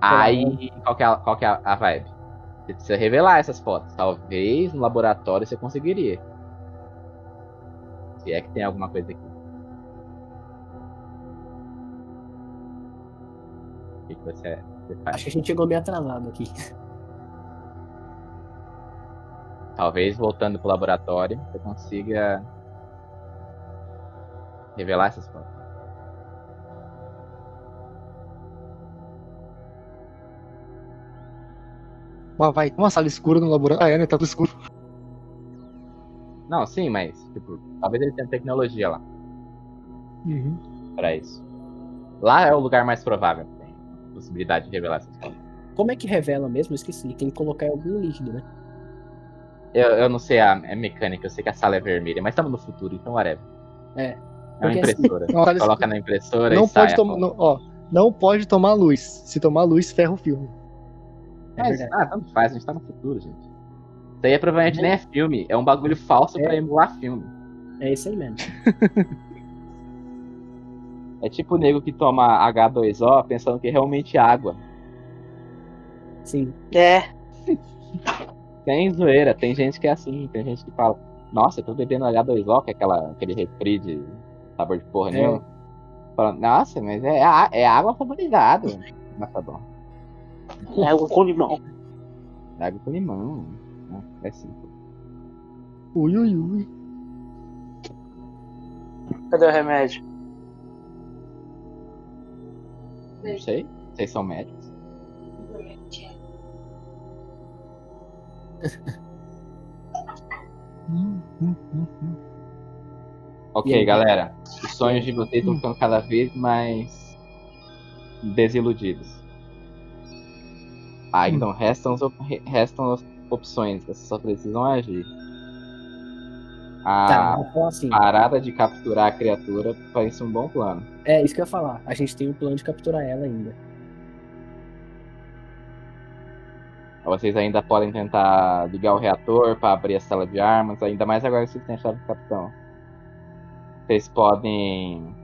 Aí, qual que é, a, qual que é a a vibe? Você precisa revelar essas fotos. Talvez no laboratório você conseguiria. Se é que tem alguma coisa aqui. O que, que você, você faz? Acho que a gente chegou meio atrasado aqui. <laughs> Talvez voltando pro laboratório você consiga revelar essas fotos. Mas vai, uma sala escura no laboratório. Ah, é, né? Tá tudo escuro. Não, sim, mas, tipo, talvez ele tenha tecnologia lá Uhum. pra isso. Lá é o lugar mais provável que tem possibilidade de revelar essas coisas. Como é que revela mesmo? Eu esqueci. Tem que colocar em algum líquido, né? Eu, eu não sei a, a mecânica, eu sei que a sala é vermelha, mas estamos no futuro, então whatever. É. É uma assim- impressora. Sala Coloca na impressora Não e sai pode foto. Não, ó, não pode tomar luz. Se tomar luz, ferra o filme. É Mas, ah, tanto faz, a gente tá no futuro, gente. Isso aí é, provavelmente nem é filme, é um bagulho falso É. pra emular filme. É isso aí mesmo. <laughs> É tipo o nego que toma H2O pensando que é realmente água. Sim. É, <laughs> Tem zoeira, tem gente que é assim, tem gente que fala, nossa, eu tô bebendo H2O, que é aquela, aquele refri de sabor de porra É. nenhuma. Fala, nossa, mas é, é água saborizada. Mas tá bom. é água com limão. É água com limão. né? É assim. Ui, ui, ui. Cadê o remédio? Não sei. Vocês são médicos. Hum, hum. Ok, galera. Os sonhos de vocês estão ficando cada vez mais desiludidos. Ah, então restam, as op- re- restam as opções. Vocês só precisam agir. Tá, A vamos falar assim. parada de capturar a criatura parece um bom plano. É isso que eu ia falar. A gente tem um plano de capturar ela ainda. Vocês ainda podem tentar ligar o reator para abrir a sala de armas, ainda mais agora que vocês têm a chave do capitão. Vocês podem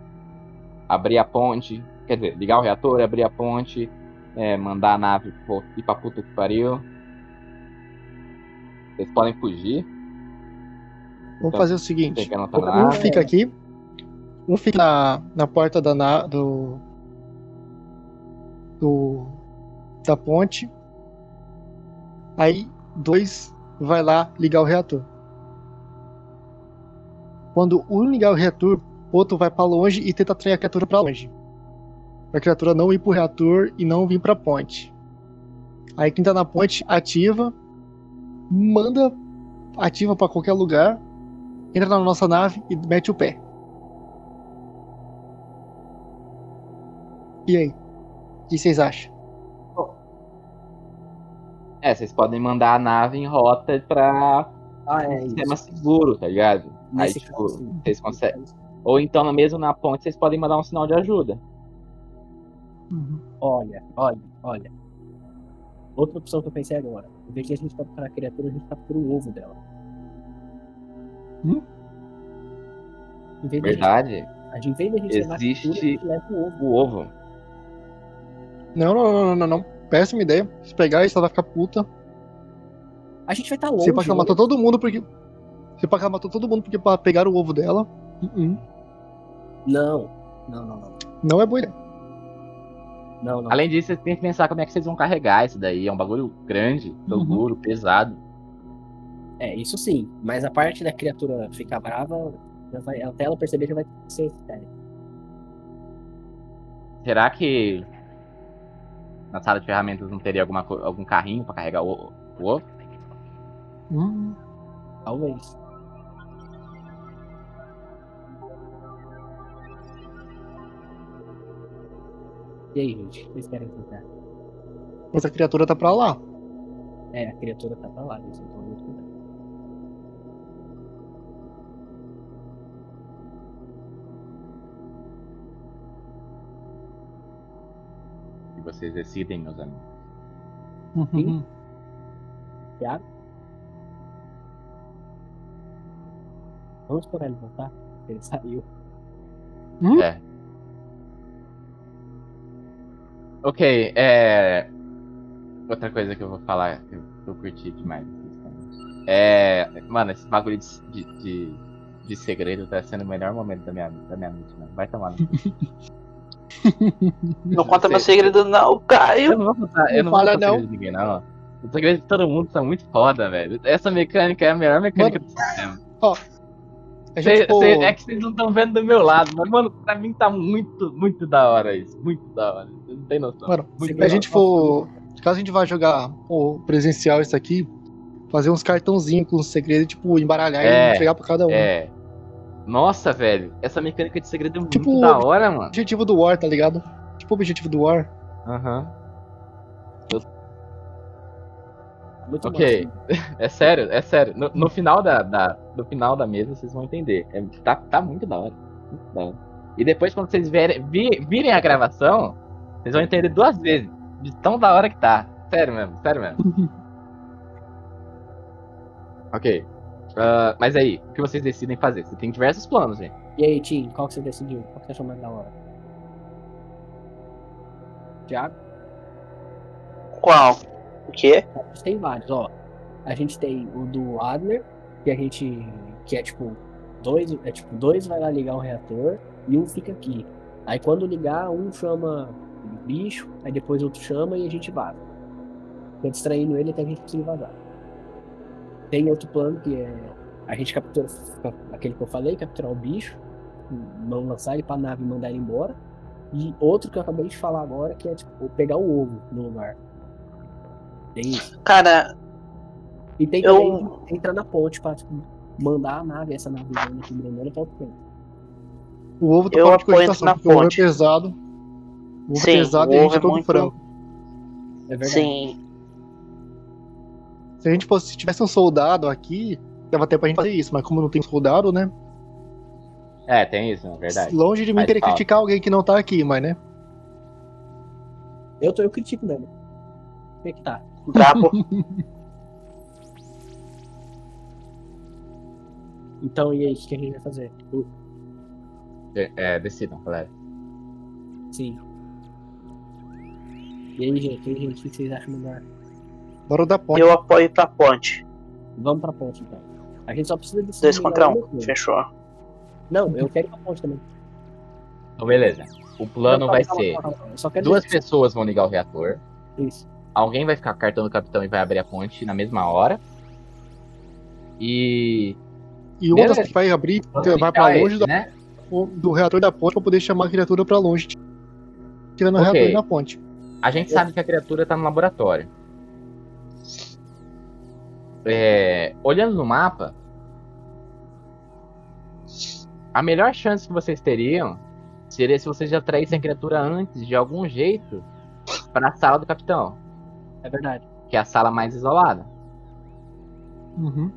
abrir a ponte, quer dizer, ligar o reator, abrir a ponte, é, mandar a nave ir pra puta que pariu. Vocês podem fugir, Vamos fazer o seguinte. Um fica aqui. Um fica na, na porta da, na- do, do. da ponte. Aí, dois vai lá ligar o reator. Quando um ligar o reator, outro vai pra longe e tenta atrair a criatura pra longe. Pra criatura não ir pro reator e não vir pra ponte. Aí quem tá na ponte ativa, manda ativa pra qualquer lugar, entra na nossa nave e mete o pé. E aí? O que vocês acham? É, vocês podem mandar a nave em rota pra Ah, é um isso. sistema seguro, tá ligado? Nesse Aí, tipo, caso, vocês conseguem. Ou então, mesmo na ponte, vocês podem mandar um sinal de ajuda. Olha, olha, olha. Outra opção que eu pensei agora. Em vez de a gente capturar a criatura, a gente captura o ovo dela. Hum? Verdade? A gente, em vez de a gente levar a Existe- criatura, a gente leva o ovo. O ovo. Não, não, não, não, não, não. Péssima ideia. Se pegar isso, ela vai ficar puta. A gente vai estar longe. Você pode né? matou todo mundo porque. Você pode matou todo mundo porque pra pegar o ovo dela. Uh-uh. Não. Não, não, não. Não é boa ideia. Não, não. Além disso, vocês têm que pensar como é que vocês vão carregar isso daí. É um bagulho grande, Uhum. duro, pesado. É, isso sim. Mas a parte da criatura ficar brava, já vai- até ela perceber já vai ser sério. Será que na sala de ferramentas não teria alguma, algum carrinho pra carregar o, o ovo? Hum. Talvez. E aí, gente? o que Vocês querem tentar? Mas a criatura tá pra lá. É, a criatura tá pra lá, eles vocês decidem, meus amigos. Uhum. Thiago? Vamos esperar ele voltar? Ele saiu. É. Ok, é. Outra coisa que eu vou falar que eu, curti demais. É. Mano, esse bagulho de, de, de, de segredo tá sendo o melhor momento da minha, da minha noite, mano. Vai tomar no cu. <laughs> Não conta meu segredo, não, Eu Caio. não vou contar, eu não Não vou fala, contar não. segredo de ninguém, não. Os segredos de todo mundo são muito foda, velho. Essa mecânica é a melhor mecânica do sistema. A gente Cê- ficou... cê- é que vocês não estão vendo do meu lado, mas, mano, pra mim tá muito, muito da hora isso. Muito da hora. Você não tem noção. Mano, muito se a gente for. caso a gente vá jogar o presencial isso aqui, fazer uns cartãozinhos com segredo, tipo, embaralhar É, e entregar pra cada um. É. Nossa, velho. Essa mecânica de segredo é muito Tipo, da hora, mano. Objetivo do War, tá ligado? Tipo o objetivo do War. Aham. Muito Ok. massa. <laughs> É sério, é sério. No, no final da, da- no final da mesa vocês vão entender. É- tá, tá muito da hora. Muito da hora. E depois quando vocês verem, vi- virem a gravação, vocês vão entender duas vezes. De tão da hora que tá. Sério mesmo, sério mesmo. <laughs> ok. Ah, mas aí, o que vocês decidem fazer? Você tem diversos planos, gente. E aí, Tim, qual que você decidiu? Qual que você achou mais da hora? Thiago? Qual? O quê? A gente tem vários, ó. A gente tem o do Adler, que a gente. que é tipo. Dois, é tipo, dois vai lá ligar o reator e um fica aqui. Aí quando ligar, um chama o bicho, aí depois outro chama e a gente vaza. Fica distraindo ele até a gente conseguir vazar. Tem outro plano que é a gente captura aquele que eu falei, capturar o bicho, não lançar ele pra nave e mandar ele embora. E outro que eu acabei de falar agora, que é tipo pegar o ovo no lugar. Tem isso. Cara, E tem Eu- também de entrar na ponte pra tipo, mandar a nave, essa nave aqui grandona pra outro canto. O ovo tá Eu fora de cogitação, na porque o ovo é ponte. pesado. O ovo Sim, é pesado o e a ovo gente é é todo muito- frango. É verdade. sim. Se a gente fosse, se tivesse um soldado aqui, dava tempo pra gente fazer isso, mas como não tem soldado, né? É, tem isso, é verdade. Longe de mim Faz querer falta. criticar alguém que não tá aqui, mas né? Eu, tô, eu critico mesmo. Como é que tá? Brabo. <laughs> Então, e aí, o que que a gente vai fazer? Uh, É, é, decidam, galera. Sim. E aí, gente, e aí, gente, o que vocês acham melhor? Bora da ponte. Eu apoio pra ponte. Vamos pra ponte, então. A gente só precisa decidir. Dois contra um. Fechou. Não, eu quero ir pra ponte também. Então, beleza. O plano Não, vai calma, ser: calma, calma. Eu duas dizer pessoas vão ligar o reator. isso. Alguém vai ficar cartão do capitão e vai abrir a ponte na mesma hora. E. E uma das que vai abrir vai pra longe esse, da- né? do reator da ponte pra poder chamar a criatura pra longe. Tirando o Ok. reator da ponte. A gente sabe que a criatura tá no laboratório. É, olhando no mapa, a melhor chance que vocês teriam seria se vocês já traíssem a criatura antes, de algum jeito, para a sala do capitão, É verdade. que é a sala mais isolada. Uhum.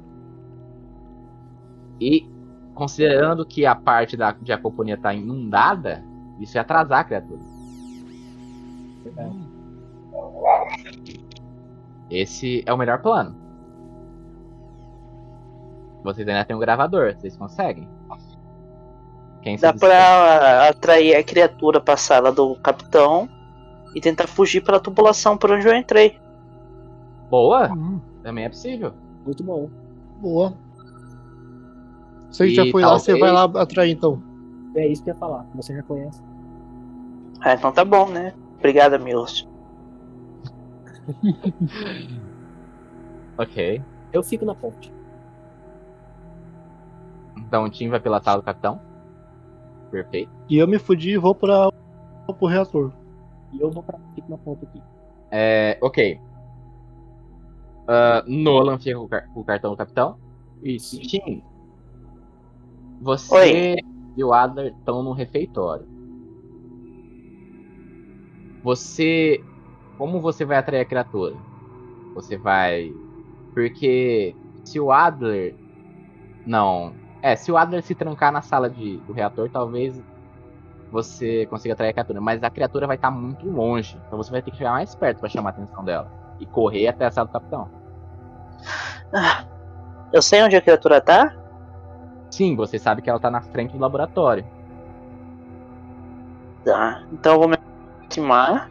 E considerando que a parte da de Apoponia tá inundada, isso ia atrasar a criatura. verdade. Esse é o melhor plano. Vocês ainda tem um gravador, vocês conseguem. Quem Dá pra atrair a criatura pra sala do capitão e tentar fugir pela tubulação por onde eu entrei. Boa, Uhum. também é possível. Muito bom. Boa. Se a gente E já foi lá, você vai talvez- lá atrair então. É isso que eu ia falar. Você já conhece. Ah, então tá bom, né? Obrigado, amigos. Ok. Eu fico na ponte. Então o time vai pela sala do capitão. Perfeito. E eu me fudi e vou pra, pro reator. E eu vou pra. Fico na ponte aqui. É, ok. Ah, Nolan fica com o, car- com o cartão do capitão. Isso. Tim, você Oi. e o Adler estão no refeitório. Você. Como você vai atrair a criatura? Você vai. Porque se o Adler. Não. É, se o Adler se trancar na sala de, do reator, talvez você consiga atrair a criatura. Mas a criatura vai estar muito longe. Então você vai ter que chegar mais perto para chamar a atenção dela. E correr até a sala do capitão. Ah, eu sei onde a criatura tá? Sim, você sabe que ela tá na frente do laboratório. Tá. Então eu vou me aproximar.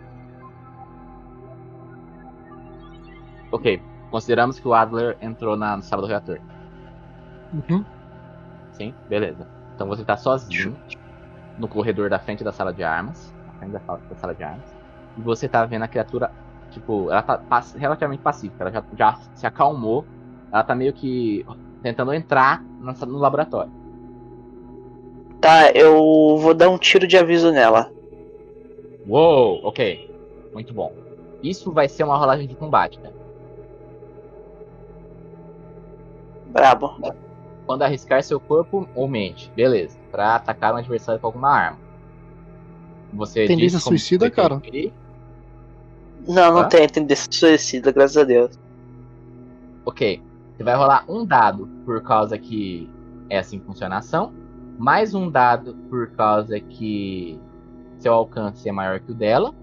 Ok, consideramos que o Adler entrou na sala do reator. Uhum. Sim, beleza. Então você tá sozinho no corredor da frente da sala de armas. Na frente da sala, da sala de armas. E você tá vendo a criatura, tipo, ela tá pass- relativamente pacífica. Ela já, já se acalmou. Ela tá meio que tentando entrar nessa- no laboratório. Tá, eu vou dar um tiro de aviso nela. Uou, ok. Muito bom. Isso vai ser uma rolagem de combate, né? Brabo. Quando arriscar seu corpo ou mente, beleza, pra atacar um adversário com alguma arma. Você Tendência suicida, você cara? Não, não Tá. tem tendência suicida, graças a Deus. Ok. Você vai rolar um dado por causa que é assim que funciona a ação, mais um dado por causa que seu alcance é maior que o dela,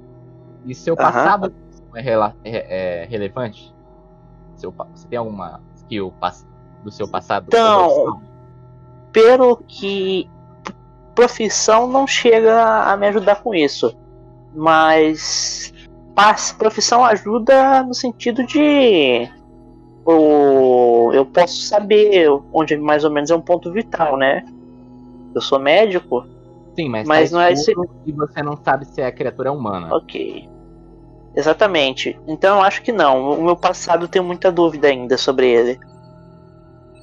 e seu passado é, rela- é- é relevante. Seu, você tem alguma skill pass- do seu passado? Então? Pelo que profissão não chega a me ajudar com isso. Mas profissão ajuda no sentido de o, eu posso saber onde mais ou menos é um ponto vital, né? Eu sou médico, Sim, mas, mas tá não é esse- e você não sabe se a criatura é humana. ok. Exatamente. Então eu acho que não. O meu passado tem muita dúvida ainda sobre ele.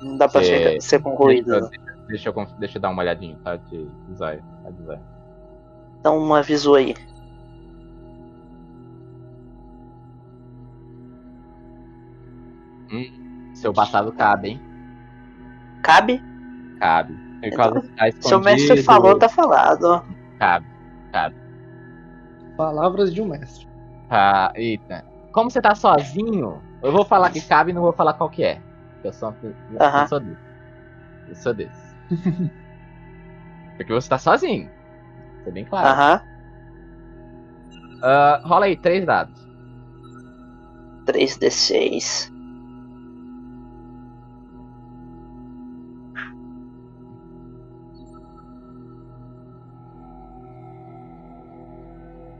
Não dá pra Você- ser, ser concluído. Deixa, eu- deixa eu, deixa eu dar uma olhadinha, tá? De zóio, tá de zóio. Então um aviso aí. Seu passado cabe, hein? Cabe? Cabe. Por causa que tá Se o mestre falou, tá falado. Cabe, cabe. Palavras de um mestre. Tá, eita. Como você tá sozinho, eu vou falar que cabe e não vou falar qual que é. Eu sou, eu, Aham. eu sou desse. Eu sou desse. Porque você tá sozinho. Isso é bem claro. Aham. Ah, rola aí, três dados. 3d6.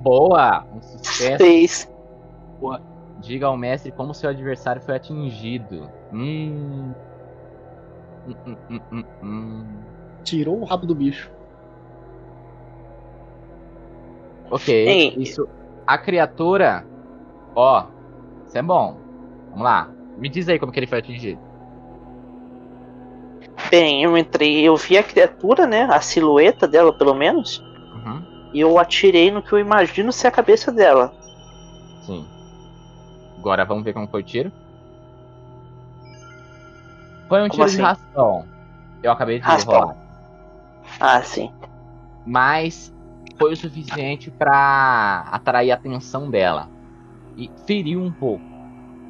Boa! Um sucesso. 6. Diga ao mestre como seu adversário foi atingido. Hum. Hum, hum, hum, hum, hum. Tirou o rabo do bicho. Ok, Ei. isso. A criatura. Ó, isso é bom. Vamos lá. Me diz aí como que ele foi atingido. Bem, eu entrei, eu vi a criatura, né? A silhueta dela, pelo menos. Uhum, E eu atirei no que eu imagino ser a cabeça dela. sim. Agora vamos ver como foi o tiro. Foi um Como tiro assim? de raspão. Eu acabei de Raspão. rolar. Ah, sim. Mas foi o suficiente pra atrair a atenção dela. E feriu um pouco.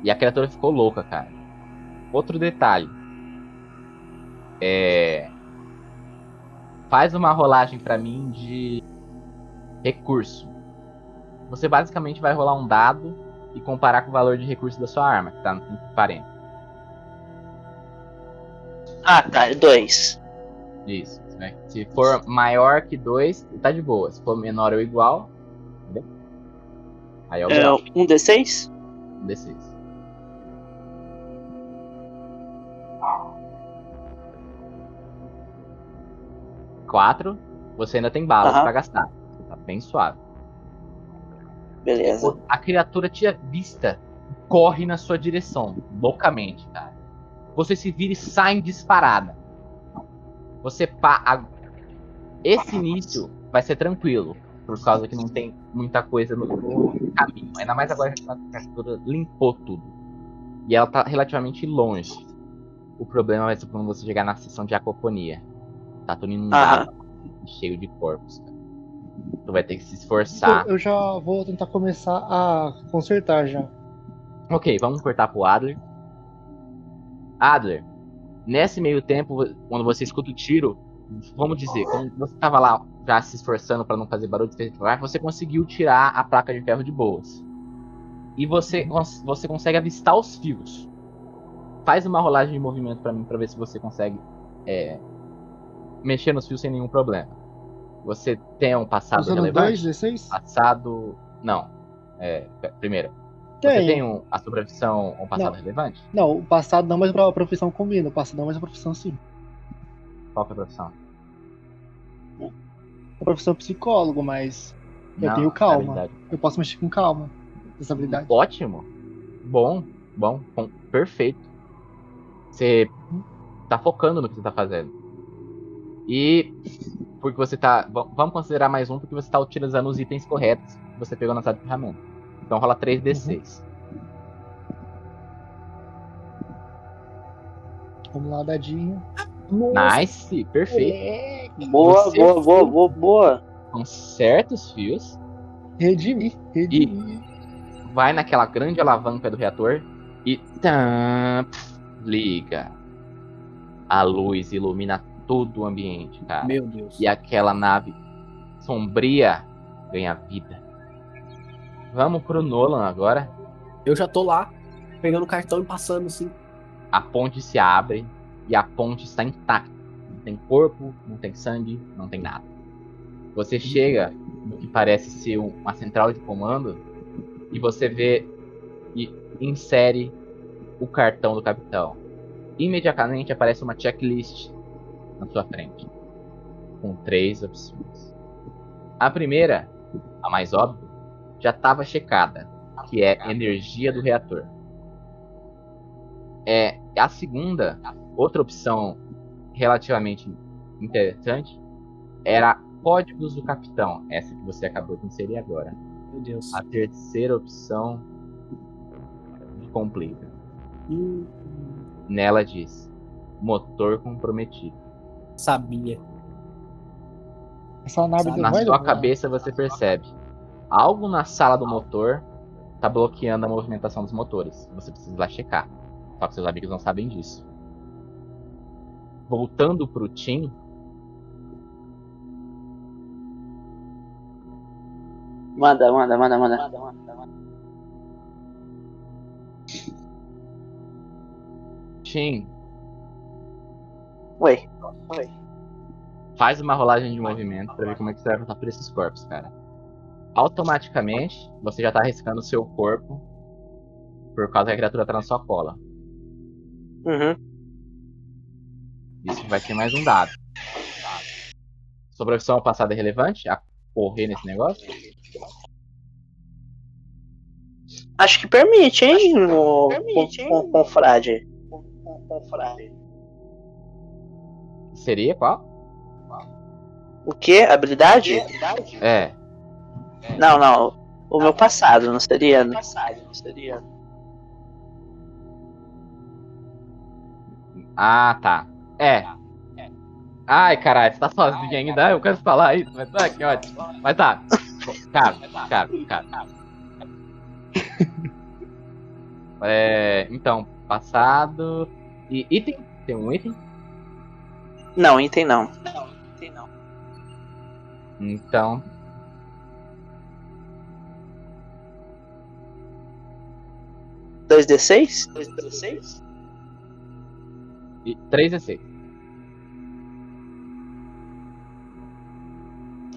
E a criatura ficou louca, cara. Outro detalhe. É. Faz uma rolagem pra mim de recurso. Você basicamente vai rolar um dado e comparar com o valor de recurso da sua arma, que tá no 40. Ah, tá. É 2. Isso. né? Se for maior que 2, tá de boa. Se for menor ou igual, entendeu? Aí é o É, um D6? Um D6. Quatro. Você ainda tem balas Aham. pra gastar. Você tá bem suave. Beleza. A criatura te avista e corre na sua direção, loucamente, cara. Você se vira e sai em disparada. Você pa... a- Esse início vai ser tranquilo, por causa que não tem muita coisa no, no caminho. Ainda mais agora que a criatura limpou tudo. E ela tá relativamente longe. O problema vai ser quando você chegar na seção de acoponia. Tá tudo inundado, cheio de corpos. cara. Tu vai ter que se esforçar. Eu, já vou tentar começar a consertar já. Ok, vamos cortar pro Adler. Adler, nesse meio tempo, quando você escuta o tiro, vamos dizer, quando você tava lá já se esforçando pra não fazer barulho de você conseguiu tirar a placa de ferro de boas. E você, você consegue avistar os fios. Faz uma rolagem de movimento pra mim pra ver se você consegue é, mexer nos fios sem nenhum problema. Você tem um passado Usando relevante? 2 D6? Passado. Não. É, primeiro, você Tem. tem um, a sua profissão um passado Não. relevante? Não, o passado não, mas a profissão combina. O passado não, mas a profissão sim. Qual que é a profissão? A profissão é psicólogo, mas Eu Não, tenho calma. eu posso mexer com calma. Essa habilidade. Ótimo. Bom, bom, bom, perfeito. Você tá focando no que você tá fazendo. E porque você tá. va- Vamos considerar mais um porque você tá utilizando os itens corretos que você pegou na sala de ferramenta. Então rola 3d6. Vamos lá, dadinho. Nice, perfeito. Boa, Você boa, boa, boa, boa. Com certos fios, Redimi, redimi. vai naquela grande alavanca do reator e tam, pf, liga. A luz ilumina todo o ambiente, cara. Meu Deus. E aquela nave sombria ganha vida. Vamos pro Nolan agora. Eu já tô lá, pegando o cartão e passando assim. A ponte se abre e a ponte está intacta. Não tem corpo, não tem sangue, não tem nada. Você chega no que parece ser um- uma central de comando e você vê e insere o cartão do capitão. Imediatamente aparece uma checklist na sua frente com três opções. A primeira, a mais óbvia, já estava checada, que é energia do reator. É a segunda, outra opção relativamente interessante, era códigos do capitão, essa que você acabou de inserir agora. Meu Deus. A terceira opção complica. Hum, Nela diz: motor comprometido. Sabia. Essa nave Sabe, Na sua levar. cabeça você percebe algo na sala do motor tá bloqueando a movimentação dos motores. Você precisa ir lá checar. Só que seus amigos não sabem disso. Voltando pro Tim, Manda, manda, manda, manda. Tim, Oi. faz uma rolagem de movimento pra ver como é que você vai voltar por esses corpos, cara. Automaticamente, você já tá arriscando o seu corpo por causa que a criatura tá na sua cola. Uhum. Isso vai ser mais um dado. Sobre a opção passada é relevante? A correr nesse negócio? Acho que permite, hein? O, com, com, com frade. Com frade. Seria qual? O que? Habilidade? É. Não, não. O meu passado, não seria? né? Passado, não seria. Ah, tá. É. Ai, caralho, você tá sozinho ainda? Eu quero falar isso, mas tá, que ótimo. Mas tá. Cara, cara, cara. É, então, passado. E item? Tem um item? Não, item não. Não, item não. Então. Dois d seis? Dois d seis? E 3 e 6.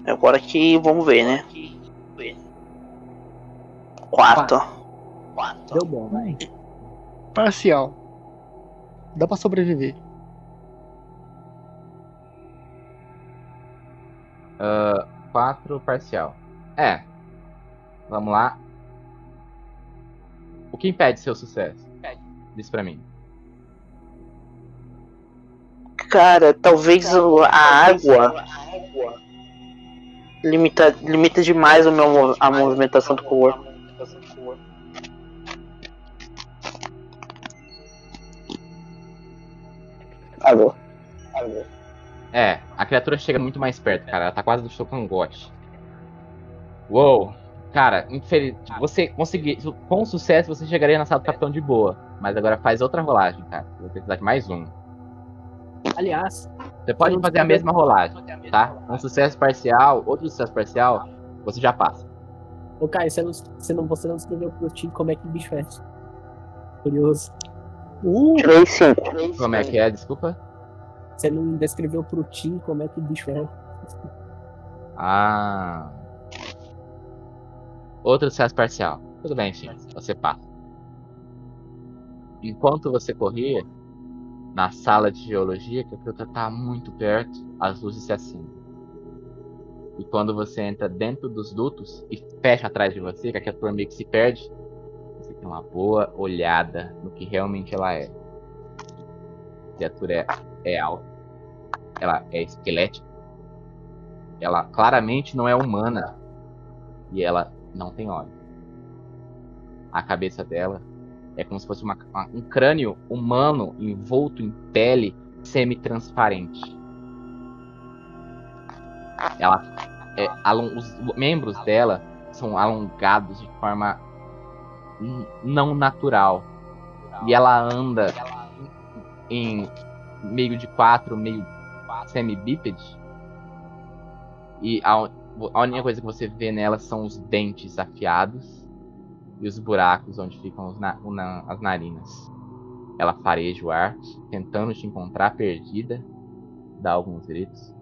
Agora que vamos ver, né? Quatro. Quatro. Deu bom, vai. Parcial. Dá pra sobreviver. 4 parcial. É. Vamos lá. O que impede seu sucesso? Diz pra mim. Cara, talvez o- a água limita, limita demais o meu, a movimentação do corpo. Água. É, a criatura chega muito mais perto, cara. Ela tá quase no seu cangote. Uou! Cara, infeliz... você conseguir. Com sucesso você chegaria na sala do capitão de boa. Mas agora faz outra rolagem, cara. Vou precisar de mais um. Aliás, Você pode fazer a mesma rolagem, tá? Um sucesso parcial, outro sucesso parcial, você já passa. ô Caio, você não, você não, você não escreveu pro time como é que bicho é. Curioso. Uh, Tirei cinco. Como é que é? Desculpa. Você não descreveu pro time como é que bicho é. Ah. Outro sucesso parcial. Tudo bem, enfim. Você passa. Enquanto você corria, na sala de geologia, que a criatura tá muito perto, as luzes se acendem. E quando você entra dentro dos dutos e fecha atrás de você, que a criatura meio que se perde, você tem uma boa olhada no que realmente ela é. A criatura é, é alta. Ela é esquelética. Ela claramente não é humana. E ela não tem olhos. a cabeça dela é como se fosse uma- uma- um crânio humano envolto em pele semi-transparente. Ela, é, os membros dela são alongados de forma não natural. E ela anda em meio de quatro, meio semi-bípede. E a, a única coisa que você vê nela são os dentes afiados e os buracos onde ficam na- na- as narinas. Ela fareja o ar, tentando te encontrar perdida, dá alguns gritos.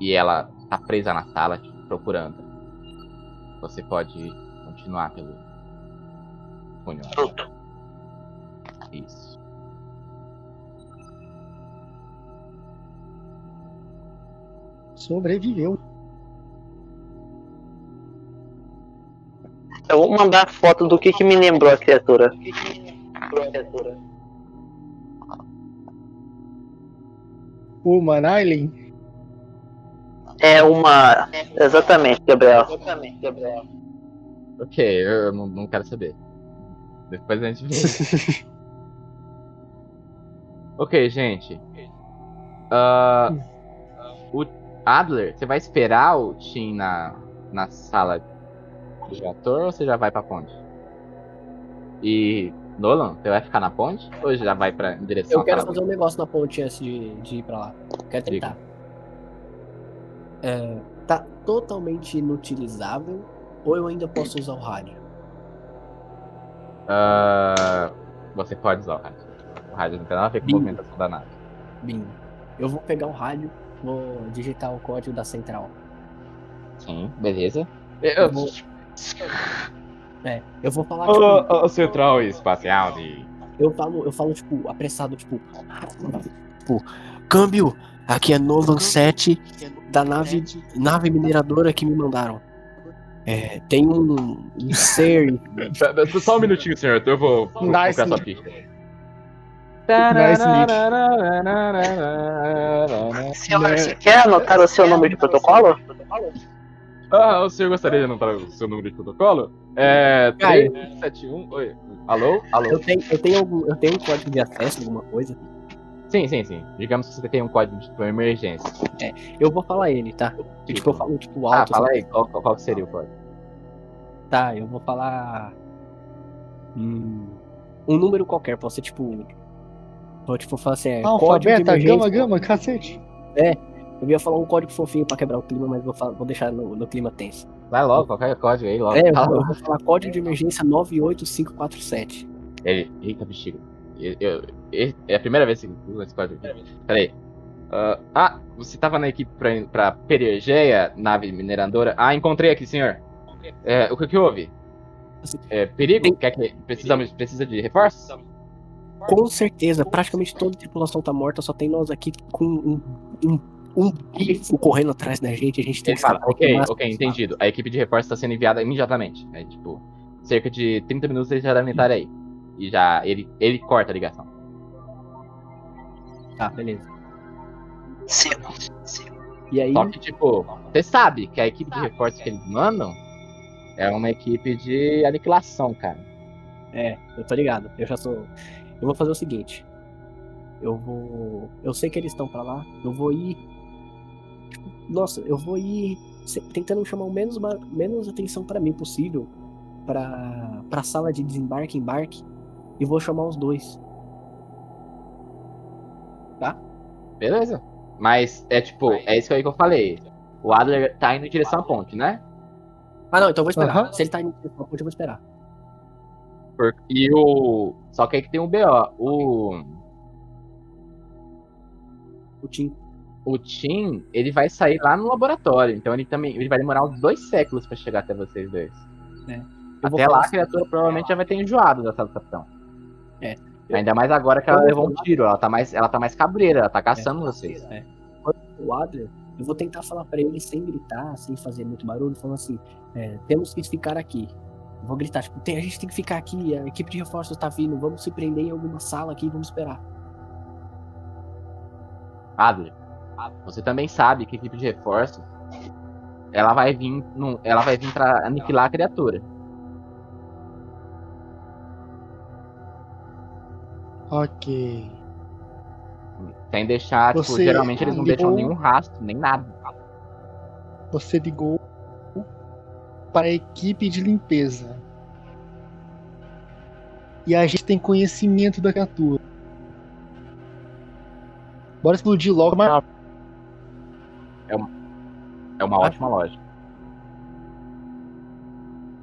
E ela tá presa na sala te procurando. Você pode continuar pelo túnel. Isso. Sobreviveu. Eu vou mandar foto do que, que me lembrou a criatura. O Manailen. É uma. Exatamente, Gabriel. Ok, eu não, não quero saber. Depois a gente vê. <laughs> ok, gente. Ah, o Adler, você vai esperar o Tim na, na sala de ator ou você já vai pra ponte? E Nolan, você vai ficar na ponte ou já vai pra, direção Eu quero fazer um negócio na ponte antes de, de ir pra lá. Quero tentar. É, tá totalmente inutilizável ou eu ainda posso usar o rádio? Ah, você pode usar o rádio. O rádio não tem nada a ver com a movimentação da nave. Bingo. Eu vou pegar o rádio, vou digitar o código da central. Sim, beleza. Eu Eu, vou- <laughs> É, eu vou falar, tipo, o, o central espacial de. eu falo, eu falo, tipo, apressado, tipo, tipo, câmbio, aqui é Nolan 7 da nave, nave mineradora que me mandaram. É, tem um, um ser <laughs> Só um minutinho, senhor. Eu vou Nice. comprar sua ficha. Senhor, você quer anotar o seu número de protocolo? Ah, o senhor gostaria de anotar o seu número de protocolo? É. Caio. 371. Oi. Alô? Alô? Eu tenho, eu tenho algum, eu tenho um código de acesso, alguma coisa. Sim, sim, sim. Digamos que você tem um código de tipo, emergência. Eu vou falar ele, tá? E, tipo, eu falo tipo Ah, alto. fala assim. aí. Qual, qual qual que seria o código? Tá, eu vou falar. Hum, um número qualquer, pode ser tipo. Vou tipo falar assim, é, Alfa, código de beta, emergência. gama, gama, cacete. Eu ia falar um código fofinho pra quebrar o clima, mas vou, falar- vou deixar no, no clima tenso. Vai logo, qualquer código aí, logo. É, eu, Fala vou- eu logo. vou falar código de emergência 98547. Ele. Eita, bexiga. Eu, eu- é a primeira vez que eu uso esse código. Peraí. Ah, ah, você tava na equipe pra, pra Perigeia, nave mineradora. Ah, encontrei aqui, senhor. É, o que, que houve? É, perigo? Tem- Quer que precisamos, precisa de reforços? Com certeza, praticamente toda a tripulação tá morta, só tem nós aqui com um, um, um bicho correndo atrás da gente. A gente tem Ele que ok, ok, entendido. A equipe de reforço está sendo enviada imediatamente. É, tipo, cerca de 30 minutos eles já devem estar aí. E já, ele, ele corta a ligação. Tá, beleza. Sim. E aí, Só que, tipo, você sabe que a equipe de reforço que eles mandam é uma equipe de aniquilação, cara. é, eu tô ligado. Eu já sou. Eu vou fazer o seguinte. Eu vou. Eu sei que eles estão pra lá. Eu vou ir. tipo, Nossa, eu vou ir tentando chamar o menos, menos atenção pra mim possível. Pra, pra sala de desembarque embarque. E vou chamar os dois. Beleza. Mas é tipo, é isso aí que eu falei. O Adler tá indo em direção à ponte, né? Ah, não, então eu vou esperar. Aham. Se ele tá indo pra ponte, eu vou esperar. Por- E o. Só que aí que tem um BO. O. O Tim. O Tim, ele vai sair lá no laboratório. Então ele também. Ele vai demorar uns dois séculos pra chegar até vocês dois. Vou Até lá a criatura provavelmente já vai ter enjoado dessa capitão. É. Ainda mais agora que ela levou um tiro. Ela tá mais, ela tá mais cabreira, ela tá caçando vocês. É. O Adler, eu vou tentar falar pra ele sem gritar, sem fazer muito barulho, falando assim: é, temos que ficar aqui vou gritar, tipo, a gente tem que ficar aqui, a equipe de reforços tá vindo, vamos se prender em alguma sala aqui e vamos esperar. Adler, você também sabe que a equipe de reforços ela vai vir, no, ela vai vir pra aniquilar a criatura. Ok. Sem deixar, tipo, geralmente eles não deixam nenhum rastro, nem nada. Você ligou para a equipe de limpeza. E a gente tem conhecimento da criatura. Bora explodir logo mais rápido. É uma ótima lógica.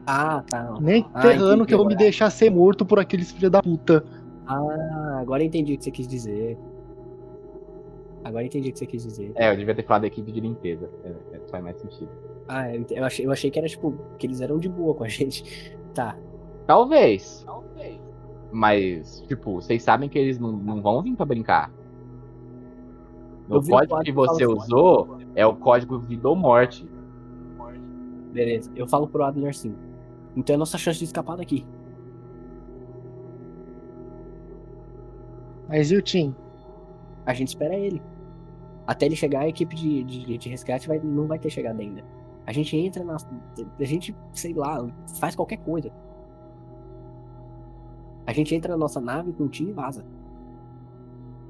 Ah, tá. Nem Ah, ferrando entendi que eu vou me deixar ser morto por aqueles filhos da puta. Ah, agora entendi o que você quis dizer. Agora entendi o que você quis dizer. É, eu devia ter falado da equipe de limpeza. É, é, faz mais sentido. Ah, eu, achei, eu achei que era tipo, que eles eram de boa com a <laughs> gente. Tá. Talvez. Mas, tipo, vocês sabem que eles não, não vão vir pra brincar. O código que você assim. usou é o código vida ou morte. Beleza. Eu falo pro Adler sim. Então é nossa chance de escapar daqui. Mas e o Tim? A gente espera ele. Até ele chegar, a equipe de, de, de resgate vai, não vai ter chegado ainda. A gente entra na. A gente, sei lá, faz qualquer coisa. A gente entra na nossa nave com e vaza.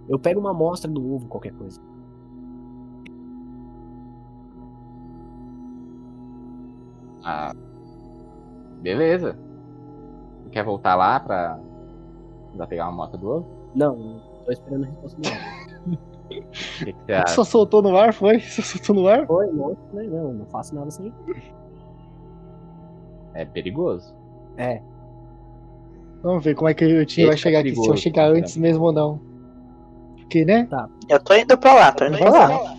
Eu pego uma amostra do ovo, qualquer coisa. Ah, beleza. Quer voltar lá pra. pra pegar uma moto do ovo? Não, tô esperando a resposta. O <laughs> que, que você? Só soltou no ar, foi? Só soltou no ar? Foi, não, não, não, não faço nada sem. É perigoso. É, Vamos ver como é que o Tim Esse vai é chegar aqui, se eu perigoso, chegar né? antes mesmo ou não. Porque, né? Eu tô indo pra lá, tô indo pra lá.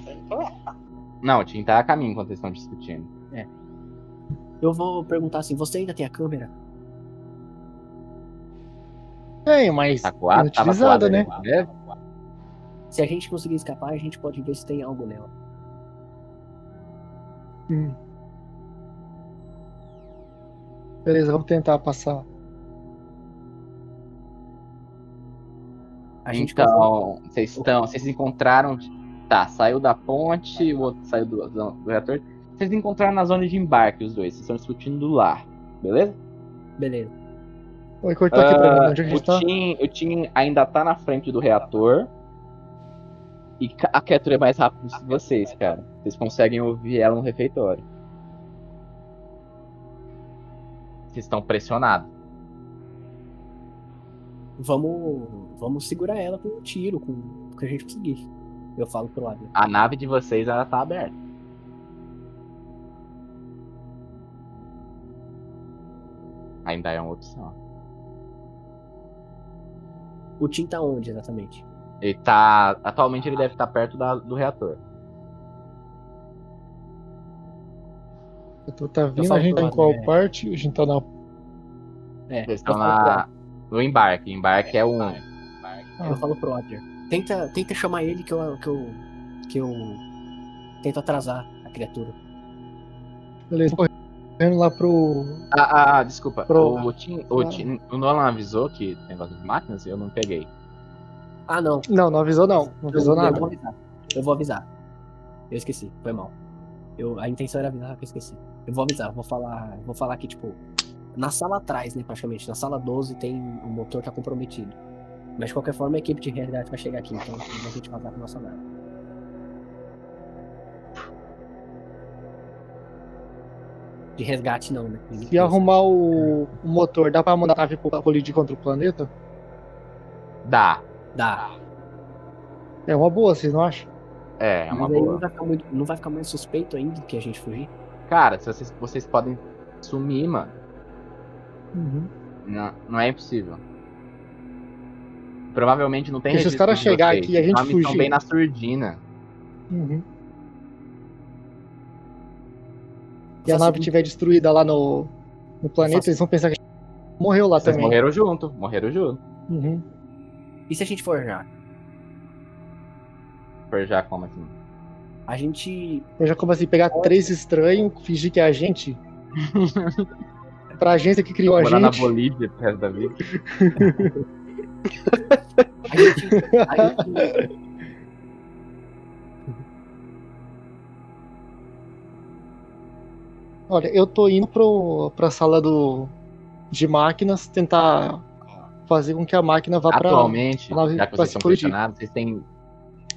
Não, o Tim tá a caminho enquanto eles estão discutindo. eu vou perguntar assim: você ainda tem a câmera? Tem, mas Tá coado? Tava inutilizada, coado né? ali mesmo? Se a gente conseguir escapar, a gente pode ver se tem algo nela. Hum. Beleza, vamos tentar passar. A gente consegue- Então, vocês estão. Vocês encontraram. Tá, saiu da ponte, o outro saiu do, do, do reator. Vocês encontraram na zona de embarque os dois. Vocês estão discutindo lá. Beleza? Beleza. Oi, cortou aqui pra mim, Ah, onde a o, gente tá? Tim, o Tim ainda tá na frente do reator. E a criatura é mais rápida que vocês, cara. Vocês conseguem ouvir ela no refeitório. Vocês estão pressionados. Vamos, vamos segurar ela com um tiro, com o que a gente conseguir. Eu falo pro lado. A nave de vocês ela tá aberta. Ainda é uma opção. O Tim tá onde exatamente? Ele tá. Atualmente ele deve estar perto da- do reator. Tu tá vindo, a gente tá em qual é. parte? A gente tá na. É, Vocês estão na, no embarque. Embarque é um. Eu falo pro Adler. Tenta, tenta chamar ele que eu, que eu. que eu. Tento atrasar a criatura. Beleza, correndo lá pro. Ah, ah, ah, desculpa. Pro- O, Tim, o, Tim- o Nolan avisou que tem negócio de máquinas e eu não peguei. Ah, não. Não, não avisou não. Não avisou eu, nada. Eu vou avisar. Eu vou avisar. Eu esqueci, foi mal. Eu, a intenção era avisar, que eu esqueci. Eu vou avisar, vou falar. Vou falar que, tipo, na sala atrás, né, praticamente. Na sala 12 tem. O motor tá comprometido. Mas de qualquer forma a equipe de resgate vai chegar aqui, então a gente vazar pra nossa nave. De resgate não, né? Limpeza. arrumar o, o motor, dá pra mandar a nave pro- colidir contra o planeta? Dá. Dá. É uma boa, vocês não acham? É, é uma Mas aí boa. não vai, ficar muito, não vai ficar mais suspeito ainda que a gente fugir? Cara, se vocês, vocês podem sumir, mano. Uhum. Não, não é impossível. Provavelmente não tem Porque se os caras de chegar vocês. aqui e a gente fugir- bem na surdina. Uhum. E a nave seguinte- estiver destruída lá no, no planeta, faço- eles vão pensar que a gente morreu lá Vocês também. morreram junto, morreram junto. Uhum. E se a gente forjar? Por já como assim? A gente. Eu já como assim, pegar três estranhos, fingir que é a gente. <laughs> pra agência que criou a Morar na gente. Bolívia pro resto da vida. <laughs> A gente, a gente Olha, eu tô indo pro, pra sala do, de máquinas tentar fazer com que a máquina vá pra. Atualmente, ela já que vocês são questionados, vocês têm.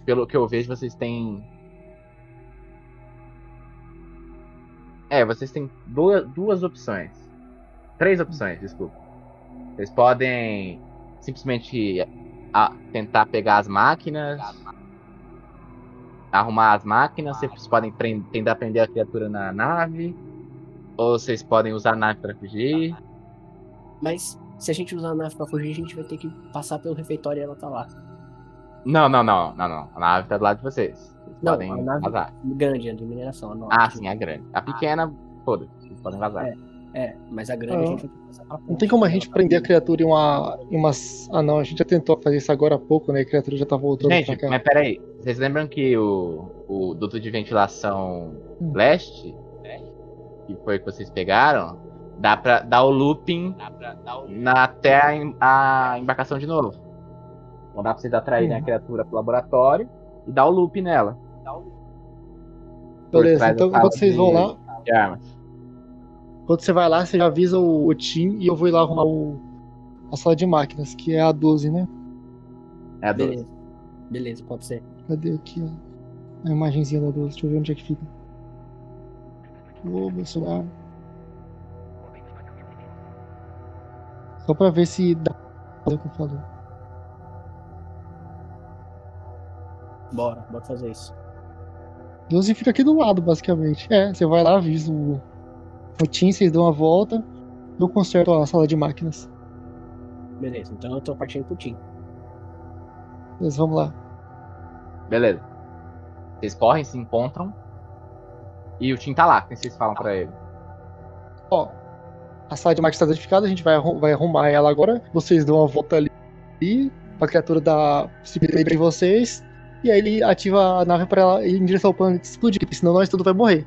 Pelo que eu vejo, vocês têm. É, vocês têm duas, duas opções. Três opções, desculpa. Vocês podem simplesmente a- tentar pegar as máquinas. Arrumar as máquinas, vocês podem pren- tentar prender a criatura na nave. Ou vocês podem usar a nave para fugir. Mas se a gente usar a nave pra fugir, a gente vai ter que passar pelo refeitório e ela tá lá. Não, não, não, não, não. A nave tá do lado de vocês. Vocês Não, podem a nave- vazar. Grande, a de mineração. A nova. Ah, sim, a grande. A pequena, foda-se, vocês podem vazar. É. É, mas a grande a Ah, gente vai ter que passar pra Não tem como a gente prender a criatura em uma. em umas. Ah não, a gente já tentou fazer isso agora há pouco, né? A criatura já tá voltando Gente, pra cá. mas peraí. Vocês lembram que o, o duto de ventilação Hum. leste, que foi que vocês pegaram, dá pra dar o looping na, até a, a embarcação de novo. Então dá pra vocês atraírem Hum. a criatura pro laboratório e dar o loop nela. Beleza, então enquanto vocês de- vão lá, de armas. quando você vai lá, você já avisa o, o Tim e eu vou ir lá arrumar o, a sala de máquinas, que é a 12, né? É a 12. Beleza. Beleza, pode ser. Cadê aqui, ó? A imagenzinha da 12, deixa eu ver onde é que fica. Ô, meu celular. Só pra ver se dá o que eu falei. Bora, bora fazer isso. 12 fica aqui do lado, basicamente. É, você vai lá, avisa o, o Tim, vocês dão uma volta. Eu conserto a sala de máquinas. Beleza, então eu tô partindo pro Tim. Beleza, vamos lá. Beleza. Vocês correm, se encontram. E o Tim tá lá. O que vocês falam pra ele? Ó, a sala de máquinas está danificada, a gente vai, vai arrumar ela agora. Vocês dão uma volta ali pra criatura dar se meter em vocês. E aí ele ativa a nave pra ela ir em direção ao planeta explodir, porque senão nós tudo vai morrer.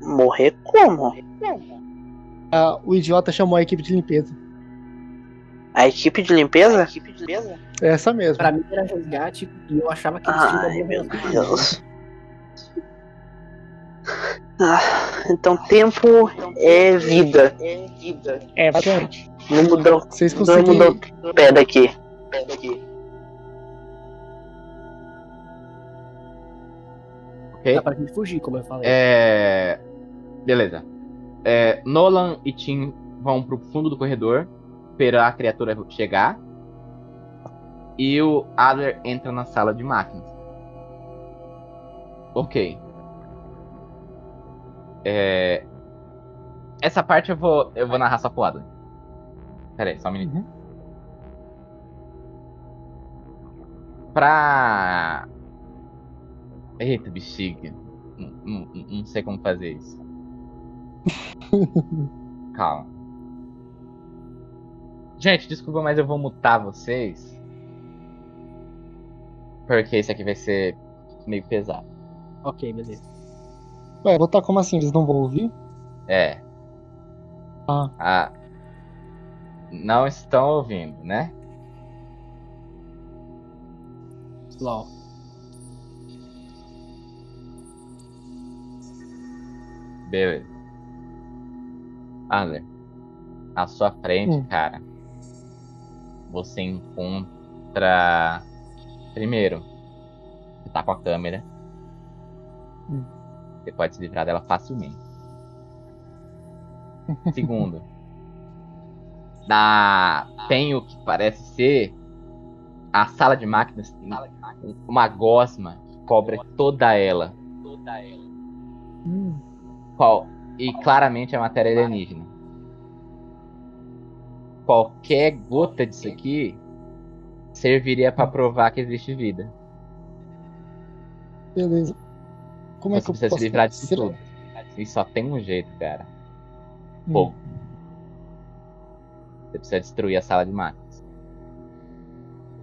Morrer como? Ah, o idiota chamou a equipe de limpeza. A equipe de limpeza? A equipe de limpeza? Essa mesmo. Pra mim era resgate e eu achava que eles tinham Ai, uma meu. Deus. Ah, então tempo é vida. É vida. É, bastante. Não mudou. Vocês Não mudou conseguem. o pé daqui. Pé daqui. Ok? Dá pra gente fugir, como eu falei. É. Beleza. É, Nolan e Tim vão pro fundo do corredor esperar a criatura chegar. E o Adler entra na sala de máquinas. Ok. É, Essa parte eu vou, eu vou narrar só pro Adler. Pera aí, só um minuto. Uhum. Pra. Eita, bexiga. Não, não- não sei como fazer isso. <laughs> Calma. Gente, desculpa, mas eu vou mutar vocês. Porque isso aqui vai ser meio pesado. Ok, beleza. Ué, botar como assim? Eles não vão ouvir? É. Ah. Ah, não estão ouvindo, né? LOL. Beleza. Adler, à sua frente, Hum. cara, você encontra. Primeiro, você tá com a câmera. Você pode se livrar dela facilmente. Segundo, <laughs> na... tem o que parece ser a sala de máquinas, tem uma gosma que cobre toda ela. Hum. Qual, e claramente é matéria alienígena. Qualquer gota disso aqui serviria pra provar que existe vida. Beleza. Como é Você que eu precisa posso se livrar disso tudo. E só tem um jeito, cara. Hum. Fogo. Você precisa destruir a sala de máquinas.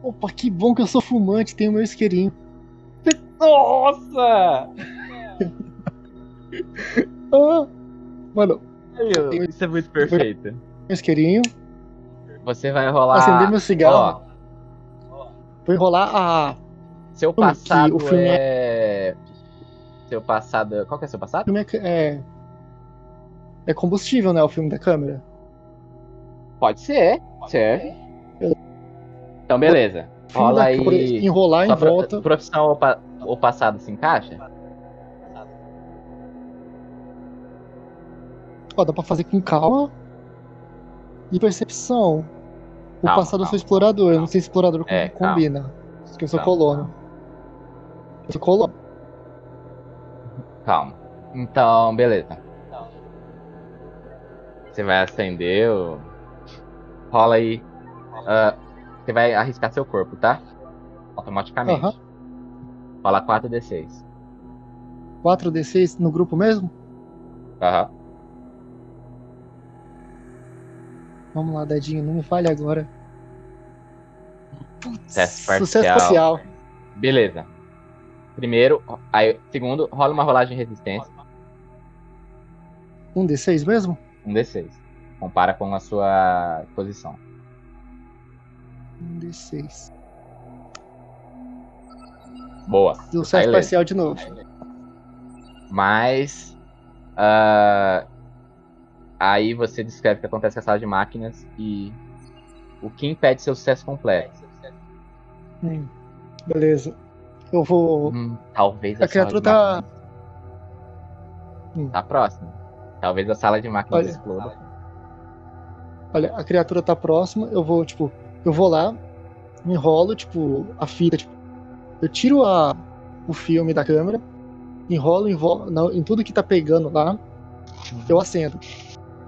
Opa, que bom que eu sou fumante, tenho meu isqueirinho. <laughs> Nossa! <laughs> Ah! Mano, Isso é muito perfeito. meu isqueirinho, Você vai rolar. acender meu cigarro, Ó, vou enrolar a. seu passado o filme é. Seu passado. Qual que é seu O passado? filme é, é. É combustível, né? O filme da câmera. Pode ser, certo. Então, beleza. Rola aí. Enrolar em volta. profissão ou, pa- ou passado se encaixa? Ó, dá pra fazer com calma. E percepção. O Calma, passado eu sou calma, explorador. Eu não sei se explorador É, calma. combina. Porque eu sou Calma, colono. Eu sou colono. Calma. Então, beleza. Você vai acender o. Rola aí. ah, você vai arriscar seu corpo, tá? Automaticamente. Aham. Rola 4d6. 4d6 no grupo mesmo? Aham. Vamos lá, Dedinho, não me falhe agora. Putz, Sucesso parcial. Sucesso parcial. Beleza. Primeiro, aí, segundo, rola uma rolagem de resistência. Um D6 mesmo? Um D6. Compara com a sua posição. Um D6. Boa. Sucesso Aí, parcial de novo. Mas. ah, aí você descreve o que acontece com a sala de máquinas e o que impede seu sucesso completo. Hum, beleza. Eu vou. Hum, talvez A a, sala criatura de tá- Hum. tá próxima. Talvez a sala de máquinas Olha. exploda. Olha, a criatura tá próxima, eu vou, tipo, eu vou lá, enrolo, tipo, a fita, tipo, eu tiro a, o filme da câmera, enrolo, enrolo em tudo que tá pegando lá, eu acendo.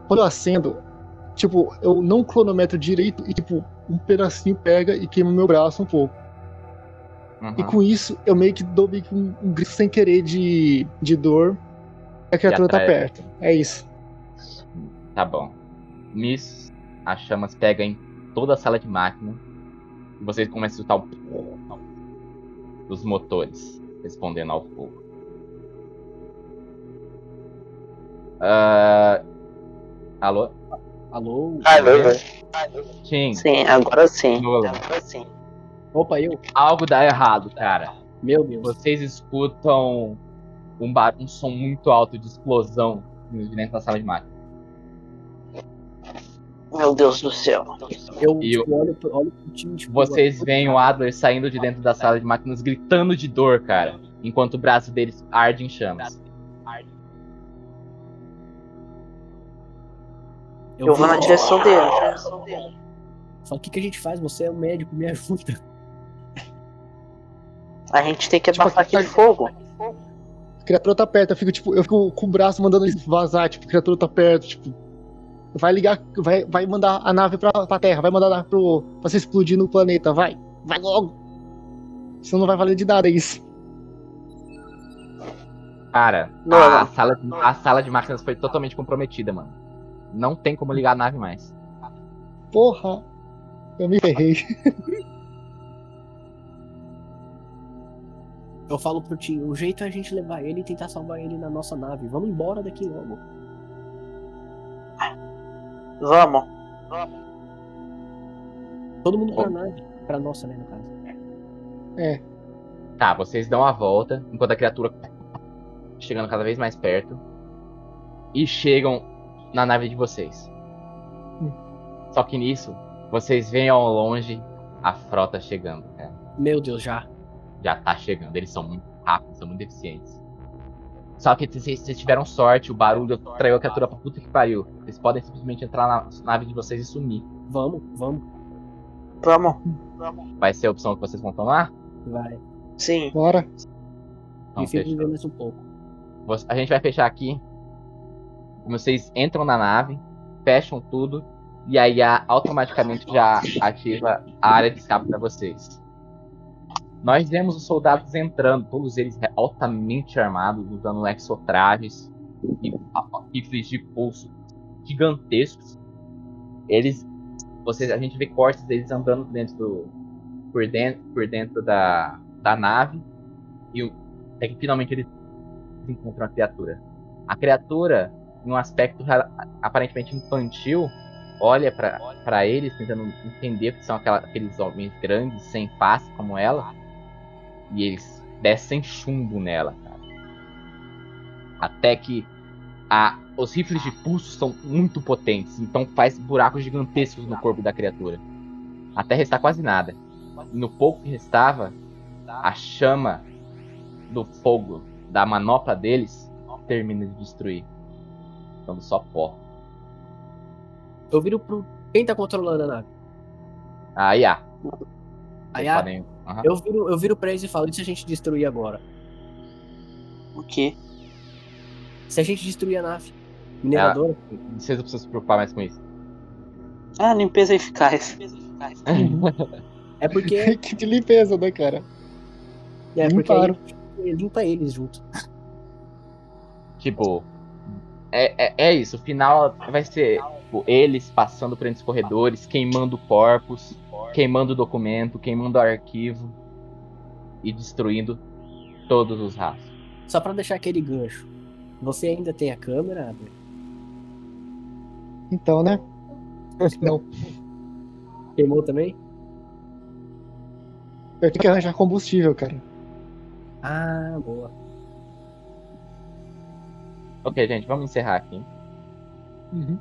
Quando eu acendo, tipo, eu não cronometro direito e, tipo, um pedacinho pega e queima o meu braço um pouco. E Uhum. com isso, eu meio que dou meio que um, um grito sem querer de, de dor. E a criatura tá perto. É isso. Tá bom. Nisso, as chamas pegam em toda a sala de máquina e vocês começam a escutar o dos motores respondendo ao fogo. Ah, alô? Alô? Alô? Tim, Sim, agora sim. Agora sim. Opa, eu? algo dá errado, cara. Meu Deus. Vocês escutam um, bar... um som muito alto de explosão de dentro da sala de máquina. Meu Deus do céu. Eu, E tipo, olho, pro- olho pro time, tipo, Vocês eu- veem o Adler saindo de dentro da sala de máquinas gritando de dor, cara. Enquanto o braço deles arde em chamas. Eu vou na direção dele. Só o que, que a gente faz? Você é o médico, me ajuda. A gente tem que Tipo, abafar aqui- aquele fogo. A criatura tá perto, eu fico, tipo, eu fico com o braço mandando ele vazar, tipo, a criatura tá perto, tipo. Vai ligar, vai, vai mandar a nave pra, pra Terra, vai mandar a nave pro, pra se explodir no planeta, vai, vai logo. Senão não vai valer de nada isso. Cara, Não, a, não. sala, a sala de máquinas foi totalmente comprometida, mano. Não tem como ligar a nave mais. Porra, eu me ferrei. <laughs> Eu falo pro Tim, o jeito é a gente levar ele e tentar salvar ele na nossa nave. Vamos embora daqui logo. Vamos. Todo mundo pra nave. Pra nossa, né, no caso. Tá, vocês dão a volta, enquanto a criatura chegando cada vez mais perto. E chegam na nave de vocês. Hum. Só que nisso, vocês veem ao longe a frota chegando, cara. Meu Deus, já. Já tá chegando. Eles são muito rápidos, são muito eficientes. Só que vocês, vocês tiveram sorte, o barulho traiu a criatura pra puta que pariu. Vocês podem simplesmente entrar na nave de vocês e sumir. Vamos, vamos. Vamos. Vai ser a opção que vocês vão tomar? Vai. Sim. Bora. Então, fechou. viver mais um pouco. A gente vai fechar aqui. Vocês entram na nave, fecham tudo, e aí automaticamente já ativa a área de escape para vocês. Nós vemos os soldados entrando, todos eles altamente armados, usando exotrajes e rifles de pulso gigantescos. Eles, vocês, a gente vê cortes deles andando dentro do, por dentro, por dentro da, da nave e até que finalmente eles encontram a criatura. A criatura, em um aspecto aparentemente infantil, olha pra eles, tentando entender que são aquela- aqueles homens grandes, sem face como ela, e eles descem chumbo nela, cara. Até que a os rifles de pulso são muito potentes, então faz buracos gigantescos no corpo da criatura. Até restar quase nada. E no pouco que restava, a chama do fogo da manopla deles termina de destruir. Ficando só pó. Eu viro pro. Quem tá controlando a nave? Aí, ah. Aí, ah, podem- Eu viro, eu viro pra eles e falo: e se a gente destruir agora? O quê? Se a gente destruir a nave? Mineradora? Vocês não precisam se preocupar mais com isso. Ah, limpeza eficaz. <laughs> É porque. <laughs> De limpeza, né, cara? é porque Limparam. aí limpa eles junto. <laughs> Tipo, é, é, é isso. O final vai ser tipo, eles passando por entre os corredores, queimando corpos, queimando documento, queimando arquivo e destruindo todos os rastros. Só pra deixar aquele gancho. Você ainda tem a câmera? Abner? Então, né? <laughs> Não, Queimou também? eu tenho que arranjar combustível, cara. Ah, boa. Ok, gente, vamos encerrar aqui. Uhum.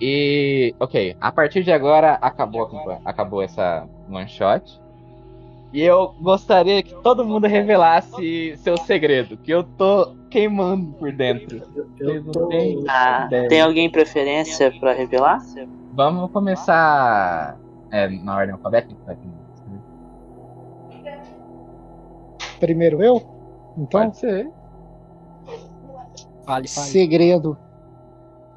E, ok, a partir de agora acabou, a campanha- acabou essa one shot. E eu gostaria que todo mundo revelasse seu segredo, que eu tô queimando por dentro. Eu, tô. Ah, tem alguém preferência pra revelar? Vamos começar é, na ordem alfabética? Primeiro eu? Então, Pode ser. Fale, fale. segredo.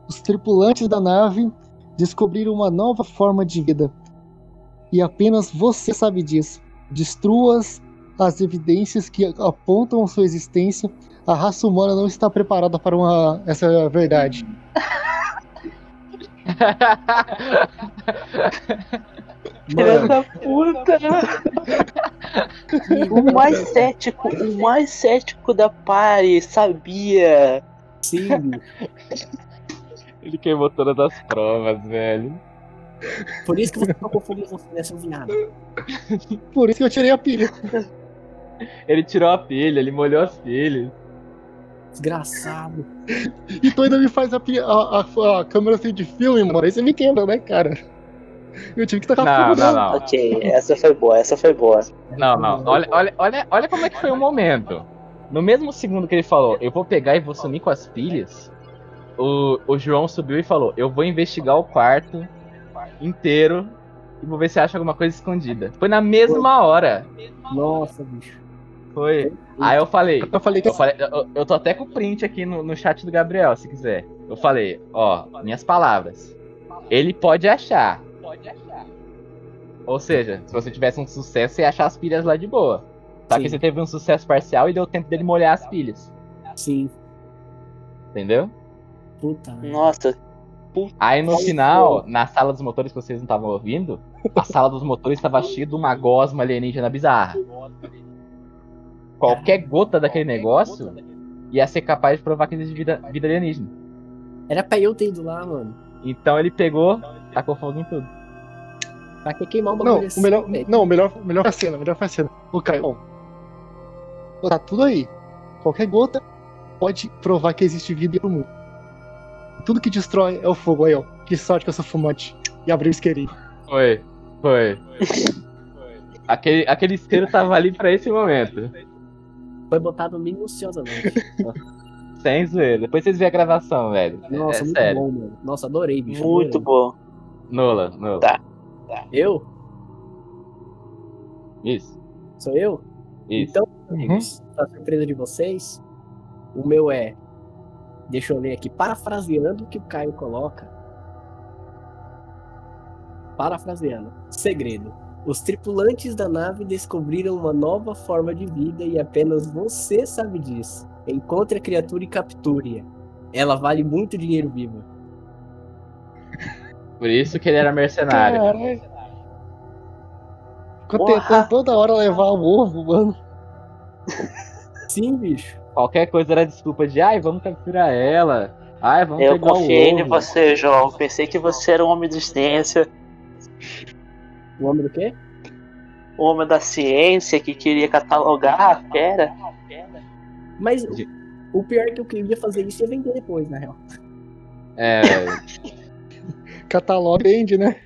Os tripulantes da nave descobriram uma nova forma de vida. E apenas você sabe disso. Destrua as- as evidências que apontam sua existência. A raça humana não está preparada para uma, essa verdade. <laughs> Filha da puta! o mais cético, o mais cético da party sabia. Sim, Ele queimou todas as provas, velho. por isso que você tocou fogo em você, né, seu viado? <laughs> Por isso que eu tirei a pilha. Ele tirou a pilha, ele molhou as pilhas. Desgraçado. E tu ainda me faz a, a, a- a câmera assim de filme, mano. Aí você me quebra, né, cara? Eu tive que tacar Não, fogo não, nela. não. Ok, essa foi boa, essa foi boa. Não, não. Olha, olha, olha, olha como é que foi o momento. No mesmo segundo que ele falou, eu vou pegar e vou sumir com as pilhas, o, o João subiu e falou, eu vou investigar o quarto inteiro e vou ver se acha alguma coisa escondida. Foi na mesma hora. Nossa, bicho. Foi. Aí eu falei, Eu falei que eu, falei eu, eu tô até com o print aqui no, no chat do Gabriel, se quiser. Eu falei, ó, minhas palavras. Ele pode achar. Ou seja, se você tivesse um sucesso, você ia achar as pilhas lá de boa. Só que Sim. você teve um sucesso parcial e deu tempo dele molhar as pilhas. Sim. Entendeu? Puta. Nossa, Aí no final, na sala dos motores que vocês não estavam ouvindo, a sala dos motores estava cheia de uma gosma alienígena bizarra. Qualquer gota daquele negócio ia ser capaz de provar que existe vida, vida alienígena. Era pra eu ter ido lá, mano. Então ele pegou, tacou fogo em tudo. Pra que queimar uma Não, bagulho o assim, melhor, velho? não, o melhor, melhor foi a cena, o melhor foi a cena. O Caio, tá tudo aí. Qualquer gota pode provar que existe vida no mundo. Tudo que destrói é o fogo aí, ó. Que sorte que eu sou fumante. E abriu o isqueirinho. Foi, foi. Aquele, aquele isqueiro tava ali pra esse momento. Foi botado minuciosamente. <laughs> Sem zoeira. Depois vocês veem a gravação, velho. Nossa, é muito sério. bom, mano. Nossa, adorei, bicho. muito adorei. bom. Nola, Nola. Tá. Eu? Isso, Sou eu? isso. Então, Uhum. amigos, pra surpresa de vocês, o meu é. Deixa eu ler aqui, parafraseando o que o Caio coloca. Parafraseando. Segredo. Os tripulantes da nave descobriram uma nova forma de vida e apenas você sabe disso. Encontre a criatura e capture-a. Ela vale muito dinheiro viva. Por isso que ele era mercenário. Caralho. Ficou tentando toda hora levar o ovo, mano. Sim, bicho. Qualquer coisa era desculpa de, ai, vamos capturar ela. Ai, vamos Eu pegar confiei o em você, João. Pensei que você era um homem de ciência, O homem do quê? um homem da ciência que queria catalogar a fera. Mas o- o pior é que eu queria fazer isso e ia vender depois, na real. É, <laughs> Catalog vende, né?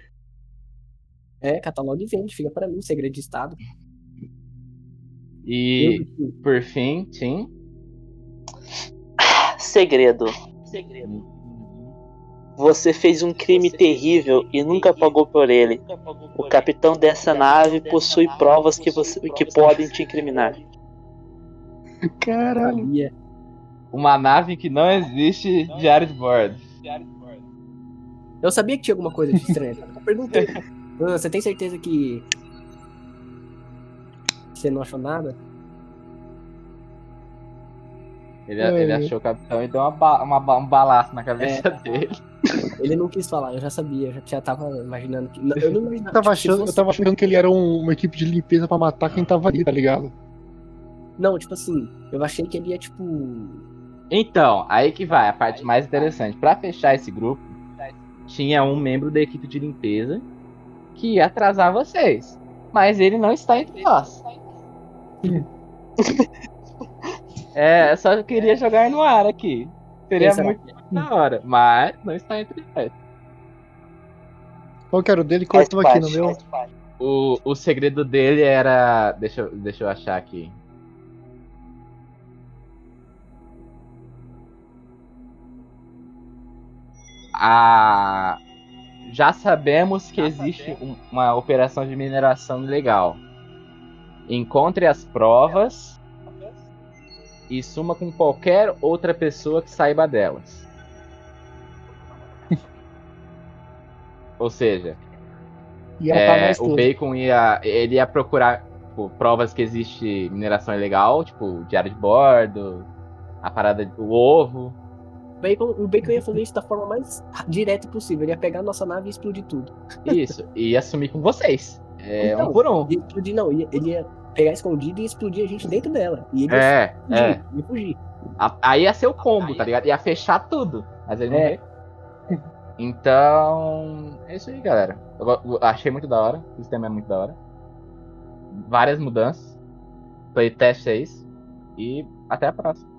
É, catálogo e vende, fica pra mim, segredo de Estado. e por fim, Tim. Segredo. Você fez um crime terrível e nunca pagou por ele. O capitão dessa nave possui provas que, você, que podem te incriminar. Caralho. Uma nave que não existe, diário de bordo. Eu sabia que tinha alguma coisa de estranho. Eu perguntei. <laughs> Você tem certeza que. Você não achou nada? Ele, ele É. achou o capitão e deu uma, ba- uma ba- um balaço na cabeça É. dele. Ele não quis falar, eu já sabia, eu já, já tava imaginando que. não, Eu não imaginava. Eu tava, tipo, achando, eu fosse- tava achando que ele era um- uma equipe de limpeza pra matar quem tava ali, tá ligado? Não, tipo assim, eu achei que ele ia, tipo. Então, aí que vai a parte mais interessante. Pra fechar esse grupo, tinha um membro da equipe de limpeza que ia atrasar vocês. Mas ele não está entre nós. <laughs> é, eu só queria jogar no ar aqui. Seria muito é? da hora, mas não está entre nós. Qual que era o dele? Cortou aqui no meu. O, o segredo dele era. Deixa, eu- deixa eu achar aqui. A... Já sabemos que existe um- uma operação de mineração ilegal. Encontre as provas e suma com qualquer outra pessoa que saiba delas. <laughs> Ou seja, é, o. Bacon ia. Ele ia procurar tipo, provas que existe mineração ilegal, tipo, diário de bordo, a parada do ovo. O Bacon, o Bacon ia fazer isso da forma mais direta possível. Ele ia pegar a nossa nave e explodir tudo. Isso. e ia sumir com vocês. É, Então, um por um. Ia explodir, não. Ia, ele ia pegar escondido e explodir a gente dentro dela. E ele ia É, fugir. é. Ia fugir. A- Aí ia ser o combo, tá ligado? Ia fechar tudo. Mas ele não É. veio. Então. É isso aí, galera. Eu eu achei muito da hora. O sistema é muito da hora. Várias mudanças. Playtest é isso. E até a próxima.